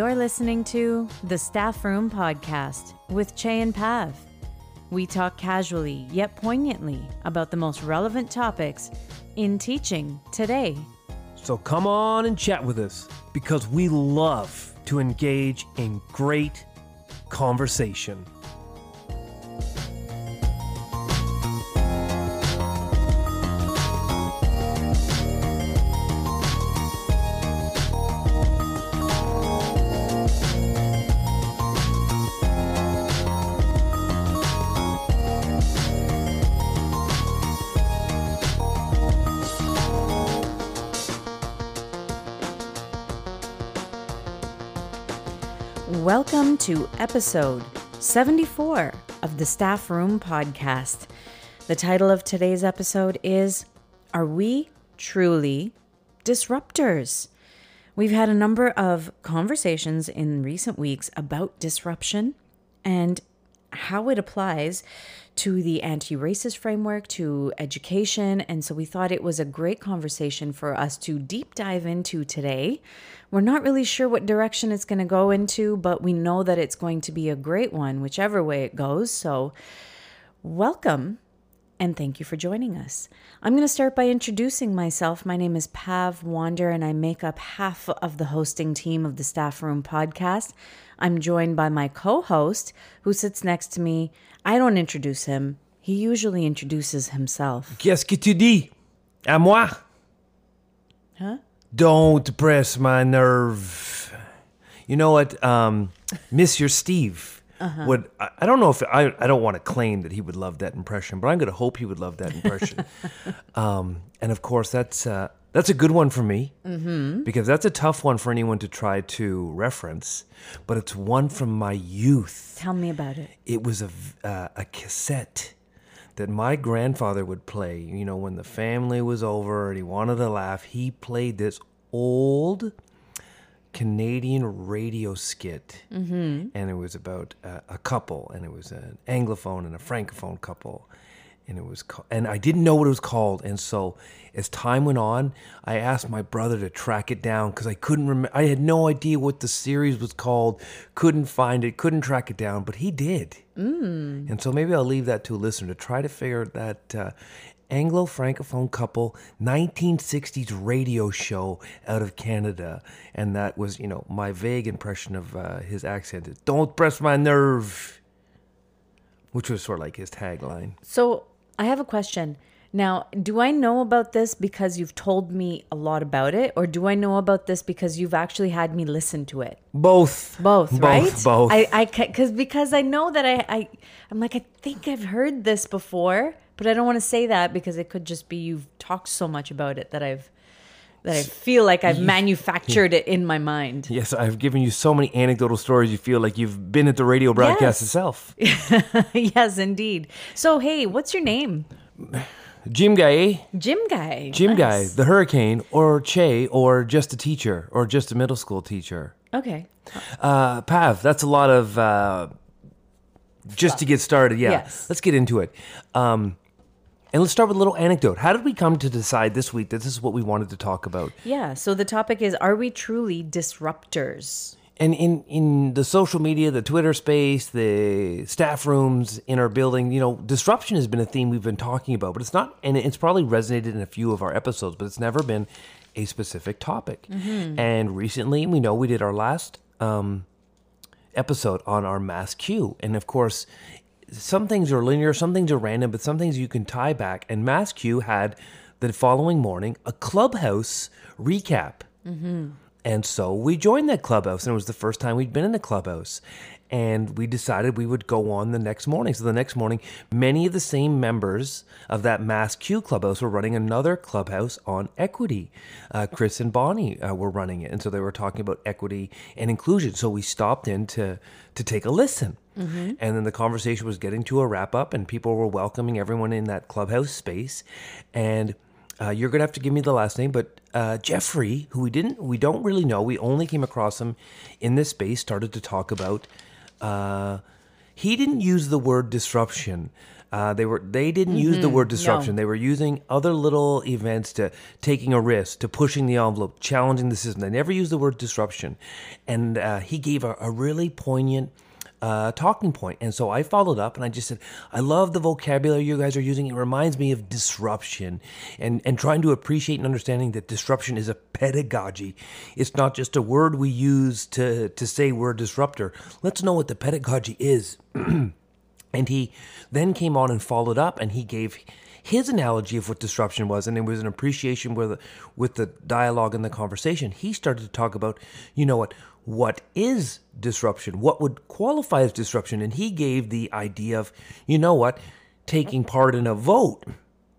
You're listening to the Staffroom Podcast with Chey and Pav. We talk casually yet poignantly about the most relevant topics in teaching today. So come on and chat with us because we love to engage in great conversation. To episode 74 of the Staffroom Podcast. The title of today's episode is Are We Truly Disruptors? We've had a number of conversations in recent weeks about disruption and how it applies to the anti racist framework, to education. And so we thought it was a great conversation for us to deep dive into today. We're not really sure what direction it's going to go into, but we know that it's going to be a great one, whichever way it goes. So, welcome and thank you for joining us. I'm going to start by introducing myself. My name is Pav Wander, and I make up half of the hosting team of the Staffroom podcast. I'm joined by my co host, who sits next to me. I don't introduce him, he usually introduces himself. Qu'est-ce que tu dis? À moi? Huh? Don't press my nerve. You know what? Um, Monsieur Steve would. I, I don't know if I. I don't want to claim that he would love that impression, but I'm going to hope he would love that impression. um, and of course, that's uh, that's a good one for me because that's a tough one for anyone to try to reference. But it's one from my youth. Tell me about it. It was a uh, a cassette that my grandfather would play. You know, when the family was over and he wanted to laugh, he played this old Canadian radio skit, mm-hmm. and it was about uh, a couple, and it was an anglophone and a francophone couple, and it was ca- and I didn't know what it was called, and so as time went on, I asked my brother to track it down because I couldn't remember. I had no idea what the series was called, couldn't find it, couldn't track it down, but he did, mm. and so maybe I'll leave that to a listener to try to figure that. Uh, Anglo Francophone couple 1960s radio show out of Canada. And that was, you know, my vague impression of uh, his accent. is, Don't press my nerve, which was sort of like his tagline. So I have a question. Now, do I know about this because you've told me a lot about it, or do I know about this because you've actually had me listen to it? Both. Both, Both, right? both. I, I, because because I know that I, I, I'm like I think I've heard this before, but I don't want to say that because it could just be you've talked so much about it that I've, that I feel like I've manufactured it in my mind. Yes, I've given you so many anecdotal stories. You feel like you've been at the radio broadcast Yes. itself. yes, indeed. So hey, what's your name? Jim Guy, Jim Guy. Jim Guy, the Hurricane, or Chey, or just a teacher, or just a middle school teacher. Okay. Uh, Pav, that's a lot of uh, just to get started. Yeah, Yes. let's get into it. Um, and let's start with a little anecdote. How did we come to decide this week that this is what we wanted to talk about? Yeah. So the topic is: Are we truly disruptors? And in in the social media, the Twitter space, the staff rooms in our building, you know, disruption has been a theme we've been talking about, but it's not, and it's probably resonated in a few of our episodes, but it's never been a specific topic. And recently, we know we did our last um, episode on our mass queue. And of course, some things are linear, some things are random, but some things you can tie back. And mass Q had the following morning a clubhouse recap. Mm-hmm. And so we joined that clubhouse, and it was the first time we'd been in the clubhouse. And we decided we would go on the next morning. So the next morning, many of the same members of that Mass Q clubhouse were running another clubhouse on equity. Uh, Chris and Bonnie uh, were running it, and so they were talking about equity and inclusion. So we stopped in to to take a listen. And then the conversation was getting to a wrap up, and people were welcoming everyone in that clubhouse space. And uh, you're gonna have to give me the last name, but uh, Jeffrey, who we didn't, we don't really know. We only came across him in this space. Started to talk about. Uh, he didn't use the word disruption. Uh, they were they didn't use the word disruption. They were using other little events to taking a risk, to pushing the envelope, challenging the system. They never used the word disruption, and uh, he gave a, a really poignant uh, talking point. And so I followed up and I just said, I love the vocabulary you guys are using. It reminds me of disruption and, and trying to appreciate and understanding that disruption is a pedagogy. It's not just a word we use to, to say we're a disruptor. Let's know what the pedagogy is. and he then came on and followed up and he gave his analogy of what disruption was, and it was an appreciation with with the dialogue and the conversation. He started to talk about, you know what, what is disruption? What would qualify as disruption? And he gave the idea of, you know what, taking part in a vote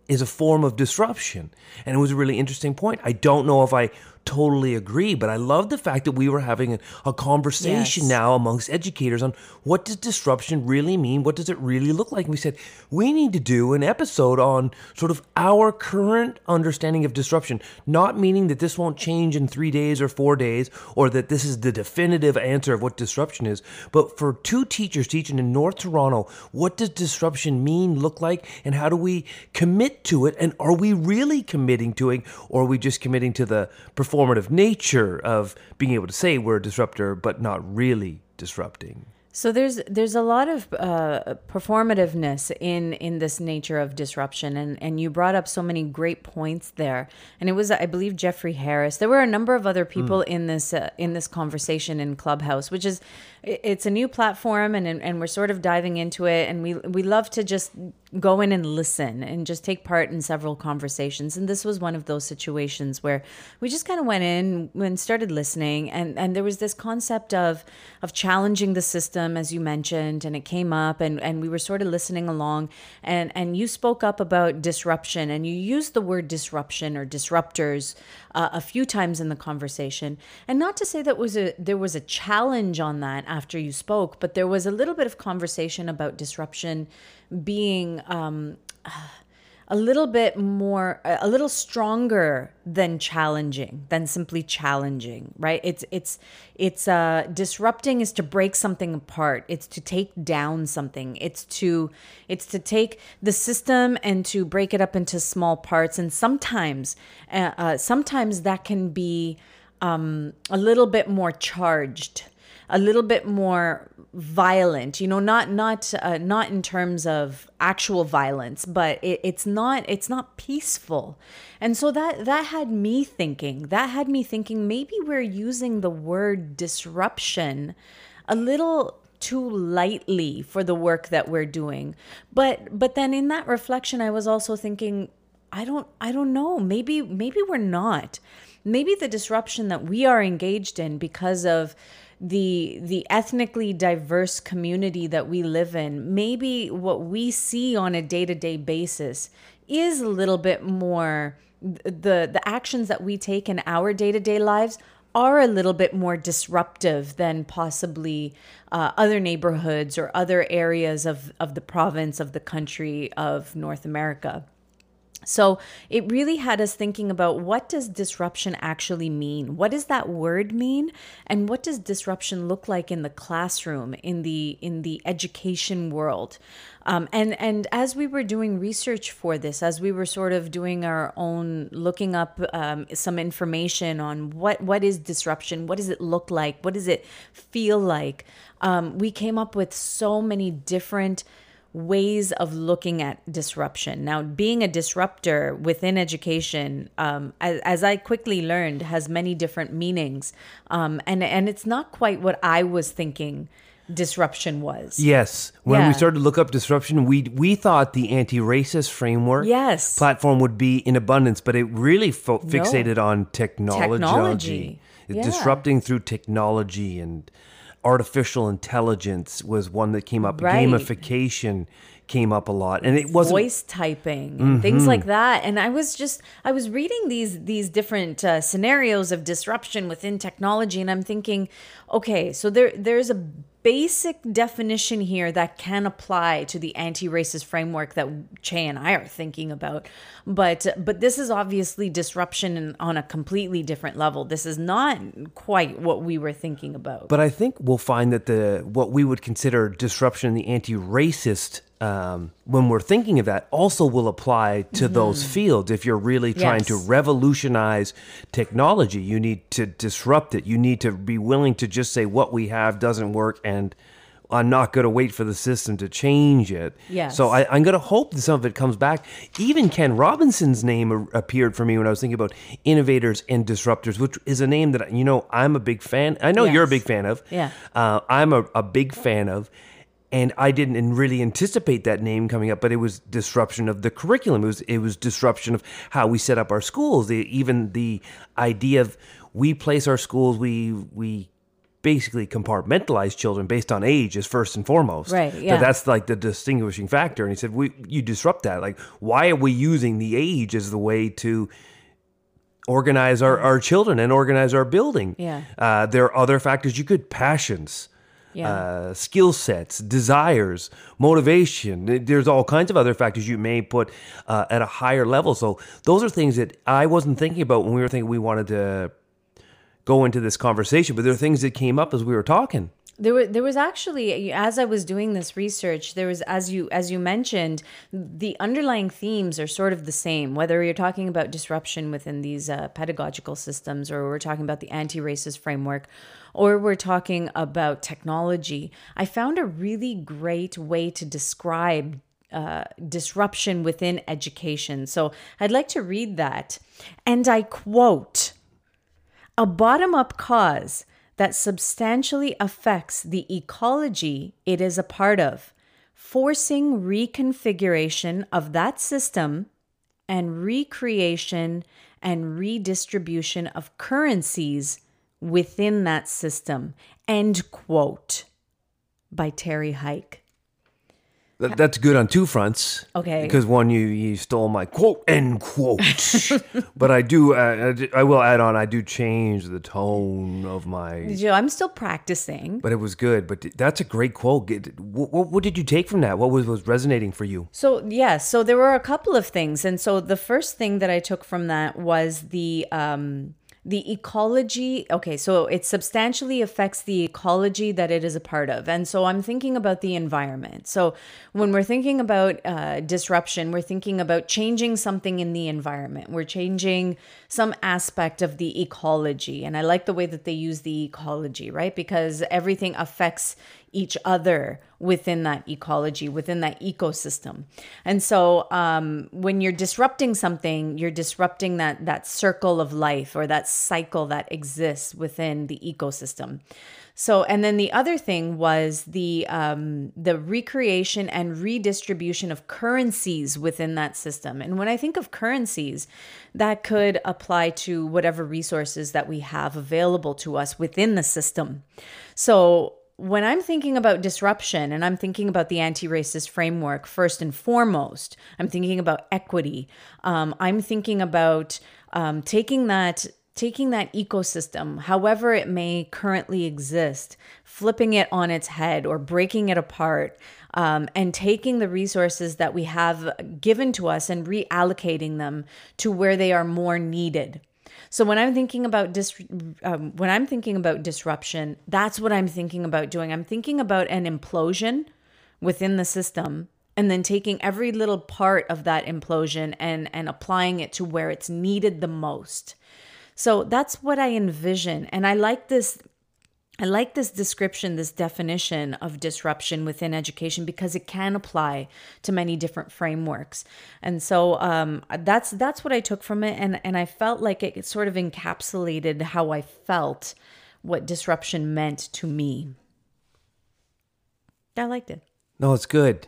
is a form of disruption. And it was a really interesting point. I don't know if I totally agree, but I love the fact that we were having a, a conversation Yes. now amongst educators on what does disruption really mean? What does it really look like? And we said we need to do an episode on sort of our current understanding of disruption, not meaning that this won't change in three days or four days, or that this is the definitive answer of what disruption is, but for two teachers teaching in North Toronto, what does disruption mean, look like, and how do we commit to it? And are we really committing to it, or are we just committing to the performative nature of being able to say we're a disruptor, but not really disrupting? So there's there's a lot of uh, performativeness in in this nature of disruption, and and you brought up so many great points there. And it was I believe Jeffrey Harris. There were a number of other people in this uh, in this conversation in Clubhouse, which is it's a new platform, and and we're sort of diving into it, and we we love to just go in and listen and just take part in several conversations. And this was one of those situations where we just kind of went in and started listening, and and there was this concept of of challenging the system, as you mentioned, and it came up, and and we were sort of listening along, and and you spoke up about disruption, and you used the word disruption or disruptors uh, a few times in the conversation, and not to say that was a there was a challenge on that after you spoke, but there was a little bit of conversation about disruption being um, a little bit more a little stronger than challenging than simply challenging right? It's it's it's uh disrupting is to break something apart. It's to take down something. It's to it's to take the system and to break it up into small parts. And sometimes uh, uh, sometimes that can be um a little bit more charged a little bit more violent you know not not uh, not in terms of actual violence but it, it's not it's not peaceful. And so that that had me thinking that had me thinking maybe we're using the word disruption a little too lightly for the work that we're doing. But but then in that reflection i was also thinking i don't i don't know. Maybe maybe we're not. Maybe the disruption that we are engaged in because of the the ethnically diverse community that we live in maybe what we see on a day-to-day basis is a little bit more the the actions that we take in our day-to-day lives are a little bit more disruptive than possibly uh, other neighborhoods or other areas of, of the province of the country of North America. So it really had us thinking about what does disruption actually mean? What does that word mean? And what does disruption look like in the classroom, in the in the education world? Um, and and as we were doing research for this, as we were sort of doing our own looking up um, some information on what what is disruption, what does it look like, what does it feel like, um, we came up with so many different ways of looking at disruption. Now, being a disruptor within education, um, as, as I quickly learned, has many different meanings, um, and and it's not quite what I was thinking disruption was. Yes. When Yeah. we started to look up disruption, we we thought the anti-racist framework Yes. platform would be in abundance, but it really fo- fixated on technology. Technology. Yeah. Disrupting through technology and artificial intelligence was one that came up. Right. Gamification came up a lot, and it wasn't. voice typing and things like that and i was just i was reading these these different uh, scenarios of disruption within technology and i'm thinking okay so there there's a basic definition here that can apply to the anti-racist framework that Chey and I are thinking about. But but this is obviously disruption on a completely different level. This is not quite what we were thinking about. But I think we'll find that the what we would consider disruption in the anti-racist um, when we're thinking of that also will apply to mm-hmm. those fields. If you're really trying yes. to revolutionize technology, you need to disrupt it. You need to be willing to just say what we have doesn't work and I'm not going to wait for the system to change it. Yes. So I, am going to hope that some of it comes back. Even Ken Robinson's name appeared for me when I was thinking about innovators and disruptors, which is a name that you know I'm a big fan. I know yes. you're a big fan of. Yeah. Uh, I'm a, a big fan of and I didn't really anticipate that name coming up, but it was disruption of the curriculum. It was it was disruption of how we set up our schools. The, even the idea of we place our schools, we we basically compartmentalize children based on age is first and foremost. Right. Yeah. that's like the distinguishing factor. And he said, we you disrupt that. Like, why are we using the age as the way to organize our, our children and organize our building? Yeah. Uh, there are other factors you could passions yeah. uh, skill sets, desires, motivation. There's all kinds of other factors you may put uh, at a higher level. So those are things that I wasn't thinking about when we were thinking we wanted to go into this conversation, but there are things that came up as we were talking. There was there was actually as I was doing this research, there was as you as you mentioned, the underlying themes are sort of the same. Whether you're talking about disruption within these uh, pedagogical systems, or we're talking about the anti-racist framework, or we're talking about technology, I found a really great way to describe uh, disruption within education. So I'd like to read that. And I quote A bottom up cause that substantially affects the ecology it is a part of, forcing reconfiguration of that system and recreation and redistribution of currencies within that system. End quote by Terry Heick. That, that's good on two fronts. Okay. Because one, you you stole my quote end quote, but I do uh, I will add on. I do change the tone of my. I'm still practicing. But it was good. But that's a great quote. What, what, what did you take from that? What was was resonating for you? So yeah, so there were a couple of things, and so the first thing that I took from that was the um the ecology okay so it substantially affects the ecology that it is a part of. And so i'm thinking about the environment. So when we're thinking about uh, disruption we're thinking about changing something in the environment. We're changing some aspect of the ecology. And i like the way that they use the ecology right? Because everything affects each other within that ecology, within that ecosystem. And so um, when you're disrupting something, you're disrupting that that circle of life or that cycle that exists within the ecosystem. So, and then the other thing was the um, the recreation and redistribution of currencies within that system. And when I think of currencies, that could apply to whatever resources that we have available to us within the system. So, when I'm thinking about disruption and I'm thinking about the anti racist framework, first and foremost, I'm thinking about equity. Um, I'm thinking about um, taking that taking that ecosystem, however it may currently exist, flipping it on its head or breaking it apart, um, and taking the resources that we have given to us and reallocating them to where they are more needed. So when I'm thinking about dis- um, when I'm thinking about disruption, that's what I'm thinking about doing. I'm thinking about an implosion within the system and then taking every little part of that implosion and and applying it to where it's needed the most. So that's what I envision and I like this I like this description, this definition of disruption within education because it can apply to many different frameworks. And so um, that's that's what I took from it, and and I felt like it sort of encapsulated how I felt what disruption meant to me. I liked it. No, it's good.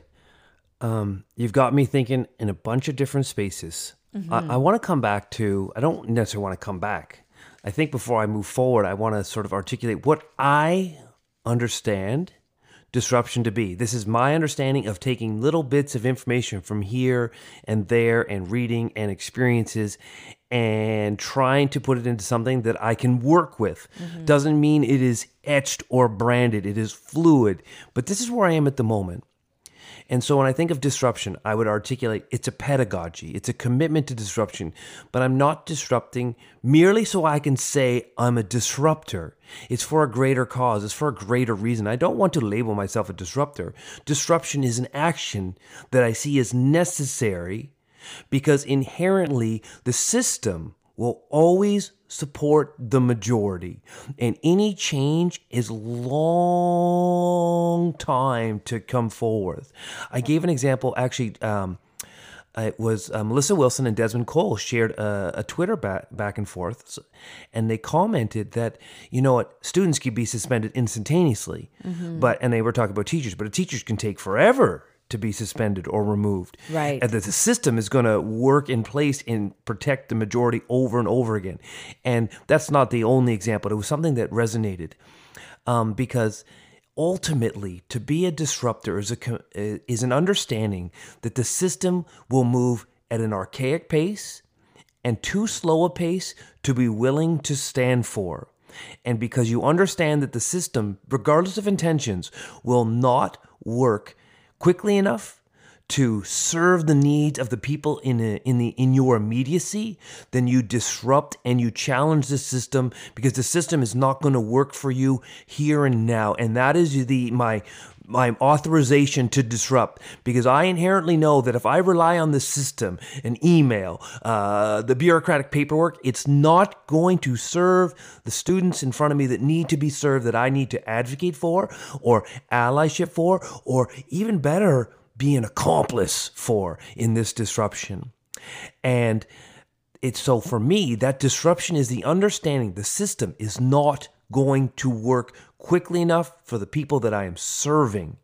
Um, you've got me thinking in a bunch of different spaces. Mm-hmm. I, I want to come back to. I don't necessarily want to come back. I think before I move forward, I want to sort of articulate what I understand disruption to be. This is my understanding of taking little bits of information from here and there and reading and experiences and trying to put it into something that I can work with. Mm-hmm. Doesn't mean it is etched or branded, it is fluid. But this is where I am at the moment. And so when I think of disruption, I would articulate it's a pedagogy, it's a commitment to disruption, but I'm not disrupting merely so I can say I'm a disruptor. It's for a greater cause, it's for a greater reason. I don't want to label myself a disruptor. Disruption is an action that I see as necessary because inherently the system will always support the majority. And any change is long time to come forth. I gave an example actually um, it was uh, Melissa Wilson and Desmond Cole shared a, a Twitter back, back and forth, and they commented that you know what? Students could be suspended instantaneously, but and they were talking about teachers, but teachers can take forever to be suspended or removed, Right. And that the system is going to work in place and protect the majority over and over again, and that's not the only example. It was something that resonated um, because ultimately to be a disruptor is a is an understanding that the system will move at an archaic pace and too slow a pace to be willing to stand for and because you understand that the system regardless of intentions will not work quickly enough to serve the needs of the people in a, in the in your immediacy, then you disrupt and you challenge the system because the system is not going to work for you here and now, and that is the my my authorization to disrupt because I inherently know that if I rely on the system, an email, uh, the bureaucratic paperwork, it's not going to serve the students in front of me that need to be served that I need to advocate for or allyship for or even better be an accomplice for in this disruption. And it's so for me, that disruption is the understanding the system is not going to work quickly enough for the people that I am serving.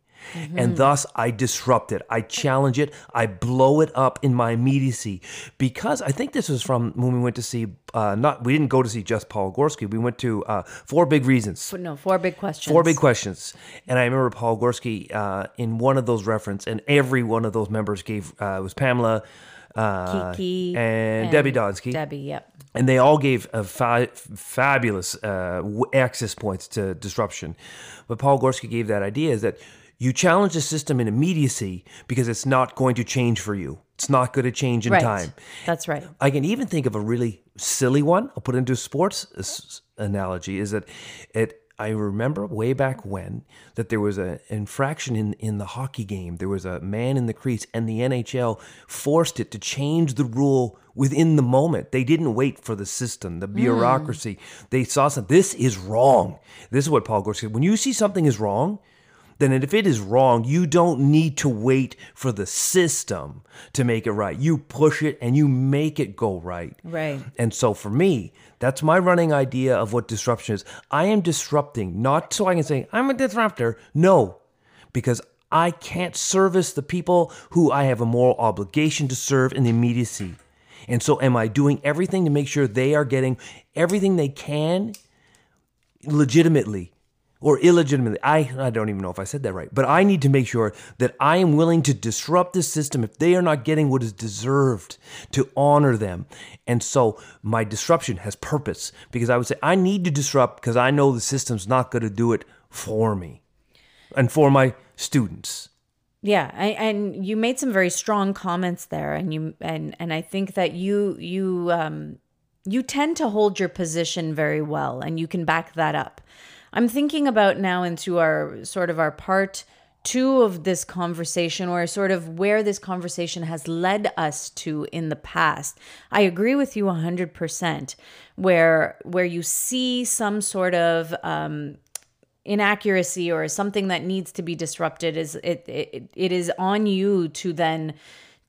And thus, I disrupt it. I challenge it. I blow it up in my immediacy. Because I think this was from when we went to see, uh, not, we didn't go to see just Paul Gorski. We went to uh, Four Big Reasons. No, four big questions. Four big questions. And I remember Paul Gorski uh, in one of those reference, and every one of those members gave, uh, it was Pamela, uh, Kiki and, Debbie Donsky. Debbie, yep. And they all gave a fa- fabulous uh, access points to disruption. But Paul Gorski gave that idea is that you challenge the system in immediacy because it's not going to change for you. It's not going to change in Right. time. That's right. I can even think of a really silly one. I'll put it into a sports uh, analogy. Is that it? I remember way back when that there was an infraction in in the hockey game. There was a man in the crease, and the NHL forced it to change the rule within the moment. They didn't wait for the system, the hmm. bureaucracy. They saw something. This is wrong. This is what Paul Gorski said. When you see something is wrong, then if it is wrong, you don't need to wait for the system to make it right. You push it and you make it go right. Right. And so for me, that's my running idea of what disruption is. I am disrupting, not so I can say, I'm a disruptor. No, because I can't service the people who I have a moral obligation to serve in the immediacy. And so, am I doing everything to make sure they are getting everything they can legitimately or illegitimately. I, I don't even know if I said that right, but I need to make sure that I am willing to disrupt the system if they are not getting what is deserved to honor them. And so my disruption has purpose because I would say I need to disrupt because I know the system's not going to do it for me and for my students. Yeah, I, and you made some very strong comments there, and you and and I think that you you um you tend to hold your position very well, and you can back that up. I'm thinking about now into our sort of our part two of this conversation, or sort of where this conversation has led us to in the past. I agree with you 100%, where where you see some sort of um, inaccuracy or something that needs to be disrupted is it, it it is on you to then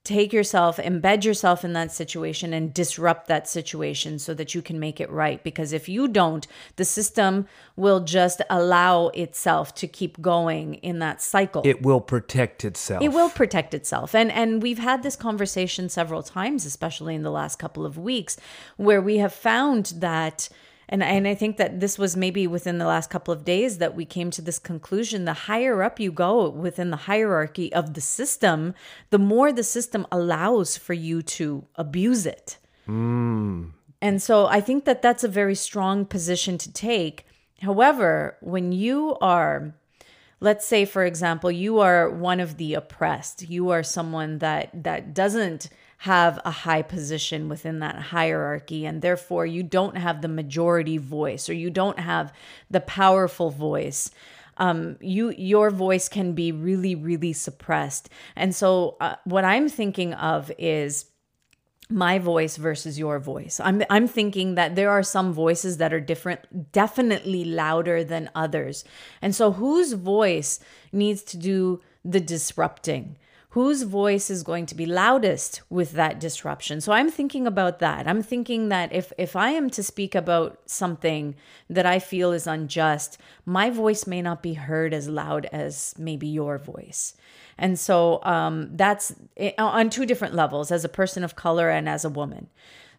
take yourself embed yourself in that situation and disrupt that situation so that you can make it right. Because if you don't the system will just allow itself to keep going in that cycle. It will protect itself. it will protect itself. And and we've had this conversation several times especially in the last couple of weeks where we have found that And, and I think that this was maybe within the last couple of days that we came to this conclusion. The higher up you go within the hierarchy of the system, the more the system allows for you to abuse it. Hmm. And so I think that that's a very strong position to take. However, when you are, let's say, for example, you are one of the oppressed, you are someone that that doesn't have a high position within that hierarchy and therefore you don't have the majority voice or you don't have the powerful voice um, you your voice can be really really suppressed and so uh, what i'm thinking of is my voice versus your voice. I'm I'm thinking that there are some voices that are different, definitely louder than others. And so whose voice needs to do the disrupting? Whose voice is going to be loudest with that disruption? So I'm thinking about that. I'm thinking that if if I am to speak about something that I feel is unjust, my voice may not be heard as loud as maybe your voice. And so um, that's on two different levels as a person of color and as a woman.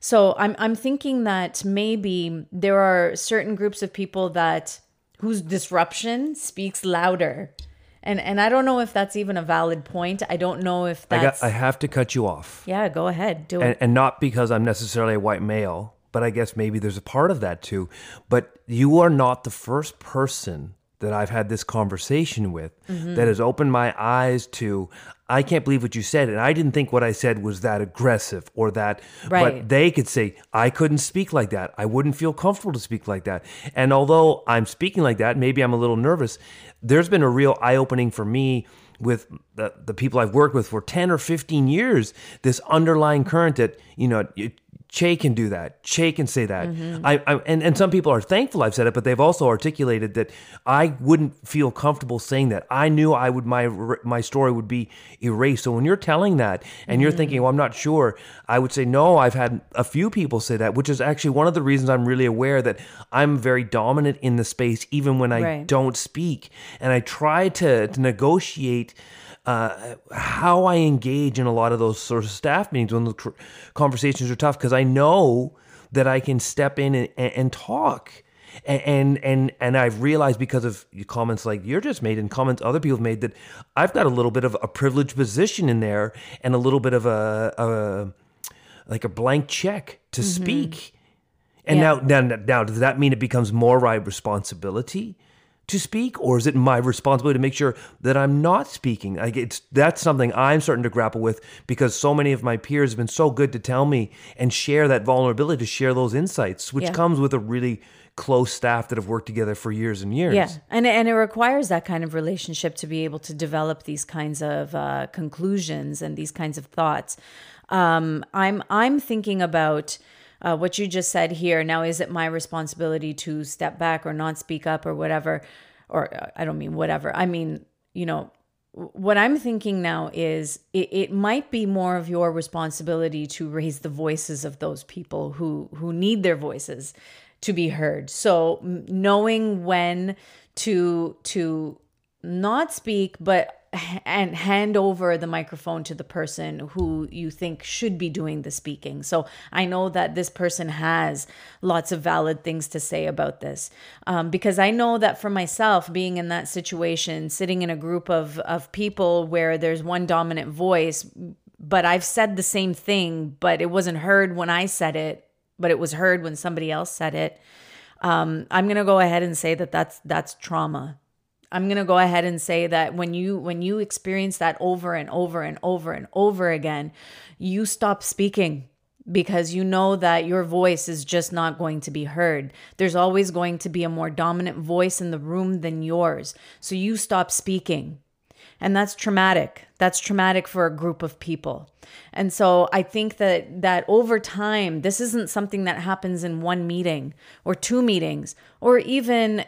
So I'm, I'm thinking that maybe there are certain groups of people that whose disruption speaks louder. And, and I don't know if that's even a valid point. I don't know if I, that's. got, I have to cut you off. yeah, go ahead. Do and, it. and not because I'm necessarily a white male, but I guess maybe there's a part of that too. But you are not the first person that I've had this conversation with Mm-hmm. that has opened my eyes to. I can't believe what you said, and I didn't think what I said was that aggressive or that. Right. But they could say I couldn't speak like that. I wouldn't feel comfortable to speak like that. And although I'm speaking like that, maybe I'm a little nervous. There's been a real eye opening for me with the, the people I've worked with for 10 or 15 years, this underlying current that, you know, you, Chey can do that. Chey can say that. Mm-hmm. I, I and, and some people are thankful I've said it, but they've also articulated that I wouldn't feel comfortable saying that. I knew I would my my story would be erased. So when you're telling that and you're thinking, mm-hmm. well, I'm not sure, I would say no. I've had a few people say that, which is actually one of the reasons I'm really aware that I'm very dominant in the space, even when I Right. don't speak, and I try to, to negotiate uh, how I engage in a lot of those sort of staff meetings when the conversations are tough because I know that I can step in and, and, talk. And, and and and I've realized because of comments like you're just made and comments other people have made that I've got a little bit of a privileged position in there and a little bit of a, a like a blank check to speak. And Yeah. now, now, now, does that mean it becomes more my responsibility to speak, or is it my responsibility to make sure that I'm not speaking? Like it's that's something I'm starting to grapple with because so many of my peers have been so good to tell me and share that vulnerability to share those insights, which Yeah. comes with a really close staff that have worked together for years and years. Yeah, and and it requires that kind of relationship to be able to develop these kinds of uh, conclusions and these kinds of thoughts. Um, I'm I'm thinking about uh, what you just said here. Now, is it my responsibility to step back or not speak up or whatever? Or uh, I don't mean whatever. I mean you know what I'm thinking now is it, it might be more of your responsibility to raise the voices of those people who who need their voices to be heard. So knowing when to to not speak but and hand over the microphone to the person who you think should be doing the speaking. So I know that this person has lots of valid things to say about this um, because I know that for myself, being in that situation, sitting in a group of of people where there's one dominant voice, but I've said the same thing, but it wasn't heard when I said it, but it was heard when somebody else said it. Um, I'm gonna go ahead and say that that's that's trauma. I'm going to go ahead and say that when you when you experience that over and over and over and over again, you stop speaking because you know that your voice is just not going to be heard. There's always going to be a more dominant voice in the room than yours. So you stop speaking. And that's traumatic. That's traumatic for a group of people. And so I think that that over time this isn't something that happens in one meeting or two meetings or even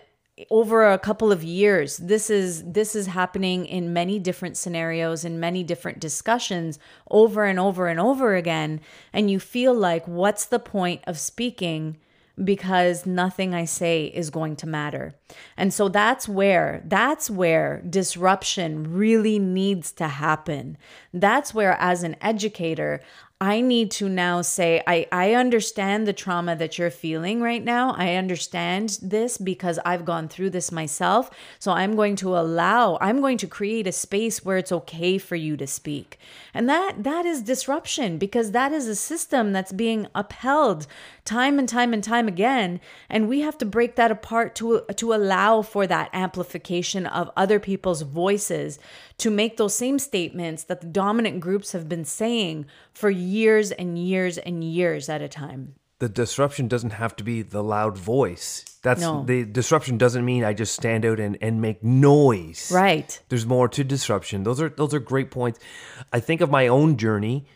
over a couple of years this is this is happening in many different scenarios in many different discussions over and over and over again and you feel like what's the point of speaking because nothing I say is going to matter. And so that's where that's where disruption really needs to happen. That's where as an educator, I need to now say, I, I understand the trauma that you're feeling right now. I understand this because I've gone through this myself. So I'm going to allow, I'm going to create a space where it's okay for you to speak. And that that is disruption because that is a system that's being upheld time and time and time again. And we have to break that apart to to allow for that amplification of other people's voices to make those same statements that the dominant groups have been saying for years and years and years at a time. The disruption doesn't have to be the loud voice. That's No. the disruption doesn't mean I just stand out and, and make noise. Right. There's more to disruption. Those are those are great points. I think of my own journey,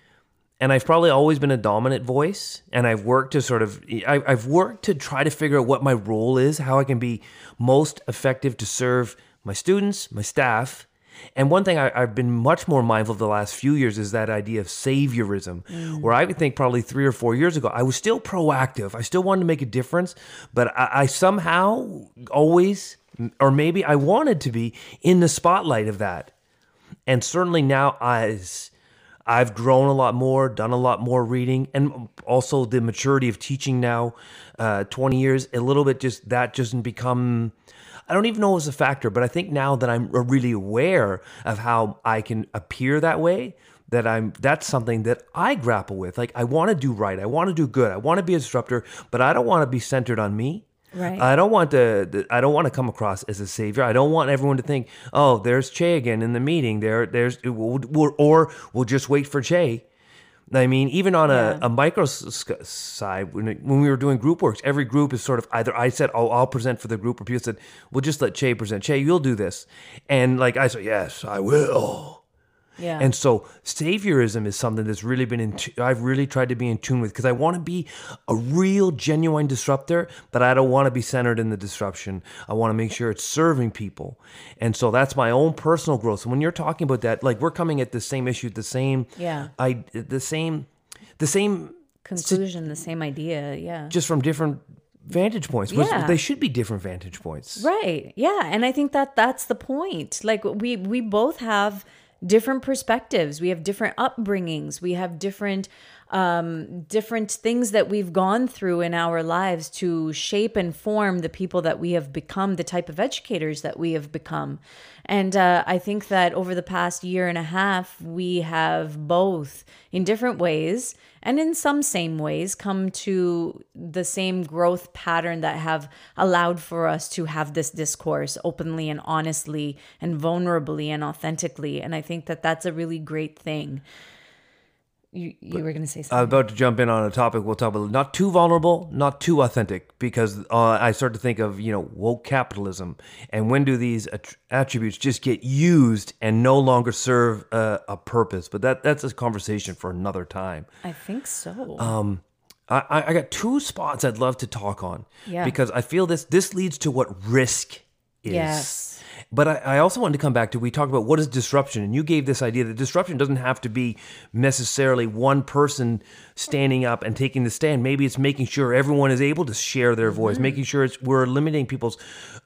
and I've probably always been a dominant voice, and I've worked to sort of I, I've worked to try to figure out what my role is, how I can be most effective to serve my students, my staff. And one thing I, I've been much more mindful of the last few years is that idea of saviorism, where I would think probably three or four years ago, I was still proactive. I still wanted to make a difference, but I, I somehow always, or maybe I wanted to be in the spotlight of that and certainly now as I've grown a lot more, done a lot more reading, and also the maturity of teaching now, uh, 20 years, a little bit just that doesn't become. I don't even know it was a factor, but I think now that I'm really aware of how I can appear that way, that I'm that's something that I grapple with. Like I want to do right, I want to do good, I want to be a disruptor, but I don't want to be centered on me. Right. I don't want to. I don't want to come across as a savior. I don't want everyone to think, "Oh, there's Chey again in the meeting." There, there's, or we'll just wait for Chey. I mean, even on Yeah. a, a micro side, when, it- when we were doing group works, every group is sort of either I said, "Oh, I'll present for the group," or people said, "We'll just let Chey present." Chey, you'll do this, and like I said, "Yes, I will." Yeah. And so saviorism is something that's really been in tu- I've really tried to be in tune with because I want to be a real genuine disruptor, but I don't want to be centered in the disruption. I want to make sure it's serving people. And so that's my own personal growth. So when you're talking about that, like we're coming at the same issue, the same Yeah. I the same the same Conclusion, the same idea. Yeah. just from different vantage points. which Yeah. They should be different vantage points. Right. Yeah, and I think that that's the point. Like we we both have different perspectives. We have different upbringings. We have different um different things that we've gone through in our lives to shape and form the people that we have become, the type of educators that we have become. And uh, I think that over the past year and a half, we have both, in different ways and in some same ways, come to the same growth pattern that have allowed for us to have this discourse openly and honestly and vulnerably and authentically. And I think that that's a really great thing. You, you were going to say something. I'm about to jump in on a topic we'll talk about not too vulnerable, not too authentic, because uh, I start to think of you know woke capitalism, and when do these att- attributes just get used and no longer serve uh, a purpose? But that that's a conversation for another time. I think so. Um, I, I- I got two spots I'd love to talk on Yeah. because I feel this this leads to what risk is. Yes. But I, I also wanted to come back to we talked about what is disruption, and you gave this idea that disruption doesn't have to be necessarily one person standing up and taking the stand. Maybe it's making sure everyone is able to share their voice, making sure it's we're eliminating people's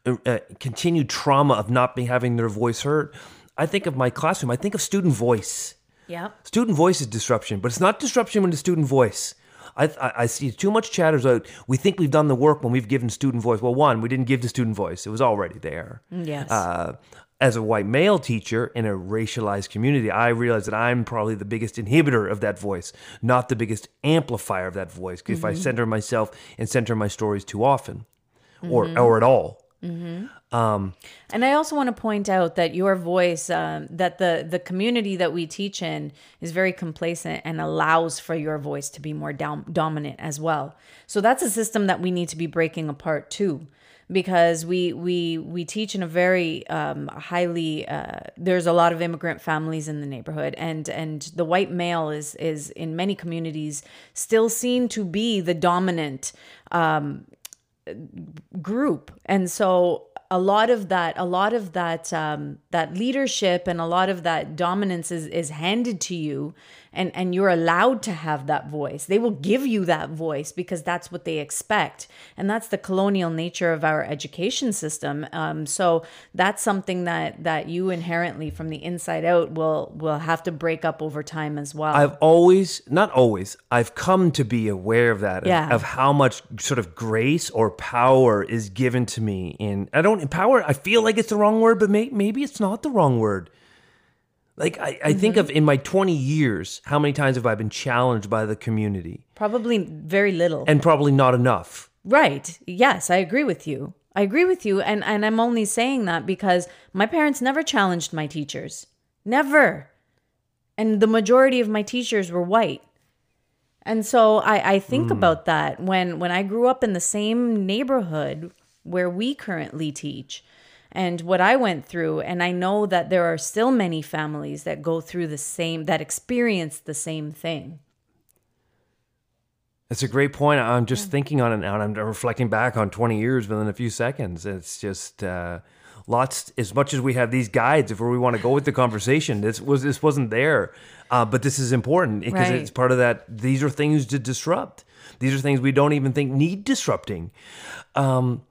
uh, uh, continued trauma of not being having their voice heard. I think of my classroom. I think of student voice. yeah. Student voice is disruption, but it's not disruption when the student voice. I, I, I see too much chatters out. We think we've done the work when we've given student voice. Well, one, we didn't give the student voice; it was already there. Yes. Uh, as a white male teacher in a racialized community, I realize that I'm probably the biggest inhibitor of that voice, not the biggest amplifier of that voice. If I mm-hmm. center myself and center my stories too often, or mm-hmm. or at all, mm-hmm. And I also want to point out that your voice, um, that the the community that we teach in is very complacent and allows for your voice to be more dom- dominant as well. So that's a system that we need to be breaking apart too, because we we we teach in a very um, highly. Uh, there's a lot of immigrant families in the neighborhood, and and the white male is is in many communities still seen to be the dominant group and so a lot of that a lot of that um, that leadership and a lot of that dominance is is handed to you and and you're allowed to have that voice they will give you that voice because that's what they expect and that's the colonial nature of our education system um, so that's something that that you inherently from the inside out will will have to break up over time as well I've always, not always, I've come to be aware of that, of- of, how much sort of grace or power is given to me. In I don't power. I feel like it's the wrong word, but may, maybe it's not the wrong word. Like I, I think Mm-hmm. of in my twenty years, how many times have I been challenged by the community, probably very little and probably not enough. Right. Yes, I agree with you. I agree with you and and I'm only saying that because my parents never challenged my teachers. Never. And the majority of my teachers were white. And so I I think about that when when I grew up in the same neighborhood where we currently teach and what I went through and I know that there are still many families that go through the same that experience the same thing. That's a great point. I'm just thinking on it now, and I'm reflecting back on 20 years within a few seconds. It's just uh, lots. As much as we have these guides, if where we want to go with the conversation, this was this wasn't there, uh, but this is important because Right. it's part of that. These are things to disrupt. These are things we don't even think need disrupting. Um,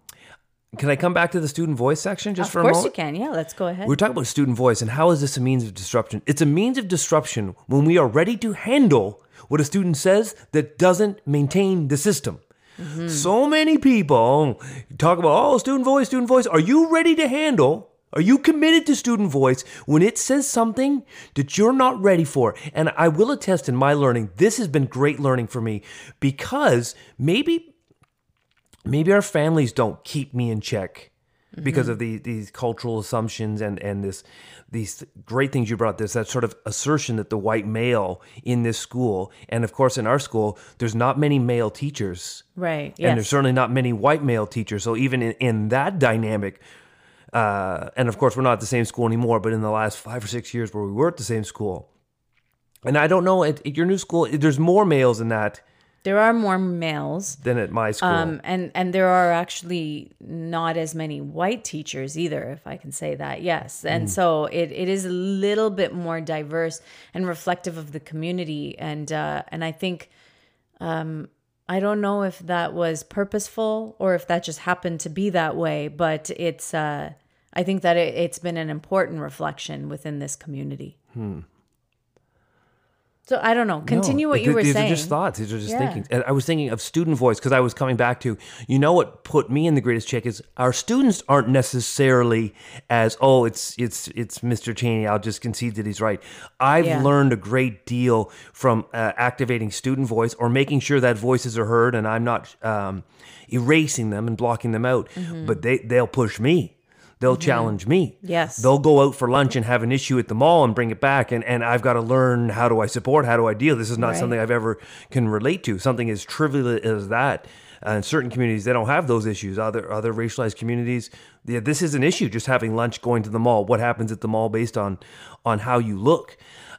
can I come back to the student voice section just Of for a course moment? you can. Yeah, let's go ahead. We're talking about student voice and how is this a means of disruption? It's a means of disruption when we are ready to handle what a student says that doesn't maintain the system. Mm-hmm. So many people talk about, oh, student voice, student voice. Are you ready to handle? Are you committed to student voice when it says something that you're not ready for? And I will attest in my learning, this has been great learning for me because maybe maybe our families don't keep me in check because of the, these cultural assumptions and, and this these great things you brought this that sort of assertion that the white male in this school and of course in our school there's not many male teachers. Right. and there's certainly not many white male teachers. So even in, in that dynamic uh, and of course we're not at the same school anymore but in the last five or six years where we were at the same school. And i don't know at, at your new school there's more males in that There are more males. than at my school Um, and and there are actually not as many white teachers either, if I can say that. Yes, and so it, it is a little bit more diverse and reflective of the community, and uh, and I think, um, I don't know if that was purposeful or if that just happened to be that way, but it's uh, I think that it, it's been an important reflection within this community. So I don't know. Continue No, what you th- were these saying. These are just thoughts. These are just Yeah. thinking. And I was thinking of student voice because I was coming back to, you know, what put me in the greatest check is our students aren't necessarily as oh, it's it's it's Mr. Cheney. I'll just concede that he's right. I've Yeah. learned a great deal from uh, activating student voice or making sure that voices are heard, and I'm not um, erasing them and blocking them out. Mm-hmm. But they they'll push me. They'll challenge me. Yes. They'll go out for lunch and have an issue at the mall and bring it back. And, and I've got to learn how do I support, how do I deal. This is not Right. something I've ever can relate to. Something as trivial as that. Uh, in certain communities, they don't have those issues. Other other racialized communities, yeah, this is an issue. Just having lunch, going to the mall. What happens at the mall based on on how you look,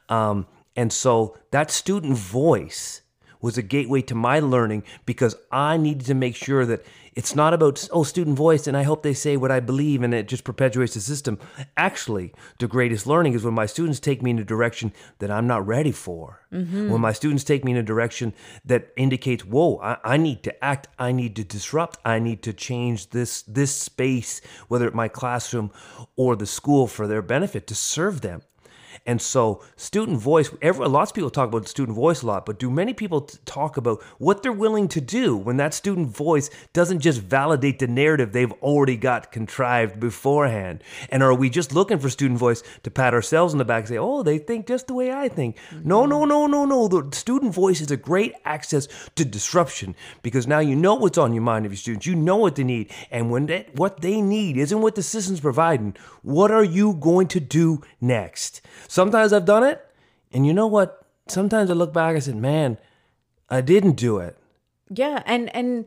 um, and so that student voice was a gateway to my learning because I needed to make sure that it's not about oh student voice and I hope they say what I believe and it just perpetuates the system. Actually, the greatest learning is when my students take me in a direction that I'm not ready for. Mm-hmm. When my students take me in a direction that indicates, whoa, I, I need to act, I need to disrupt, I need to change this this space, whether at my classroom or the school for their benefit to serve them. And so, student voice, every, lots of people talk about student voice a lot, but do many people t- talk about what they're willing to do when that student voice doesn't just validate the narrative they've already got contrived beforehand? And are we just looking for student voice to pat ourselves on the back and say, oh, they think just the way I think? No, no, mm-hmm. no, no, no. The student voice is a great access to disruption because now you know what's on your mind of your students. You know what they need. And when that, what they need isn't what the system's providing, what are you going to do next? Sometimes I've done it, and you know what? Sometimes I look back and said, man, I didn't do it. Yeah, and and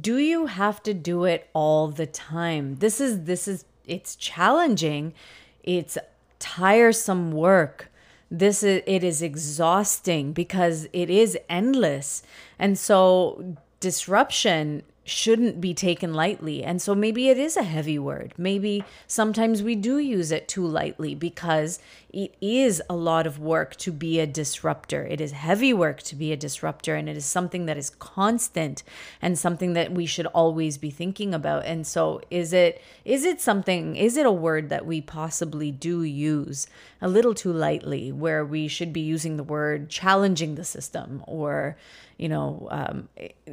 do you have to do it all the time? This is this is it's challenging. It's tiresome work. This is it is exhausting because it is endless. And so disruption shouldn't be taken lightly. And so maybe it is a heavy word. Maybe sometimes we do use it too lightly because it is a lot of work to be a disruptor. It is heavy work to be a disruptor, and it is something that is constant and something that we should always be thinking about. And so, is it is it something? Is it a word that we possibly do use a little too lightly, where we should be using the word challenging the system or you know, um,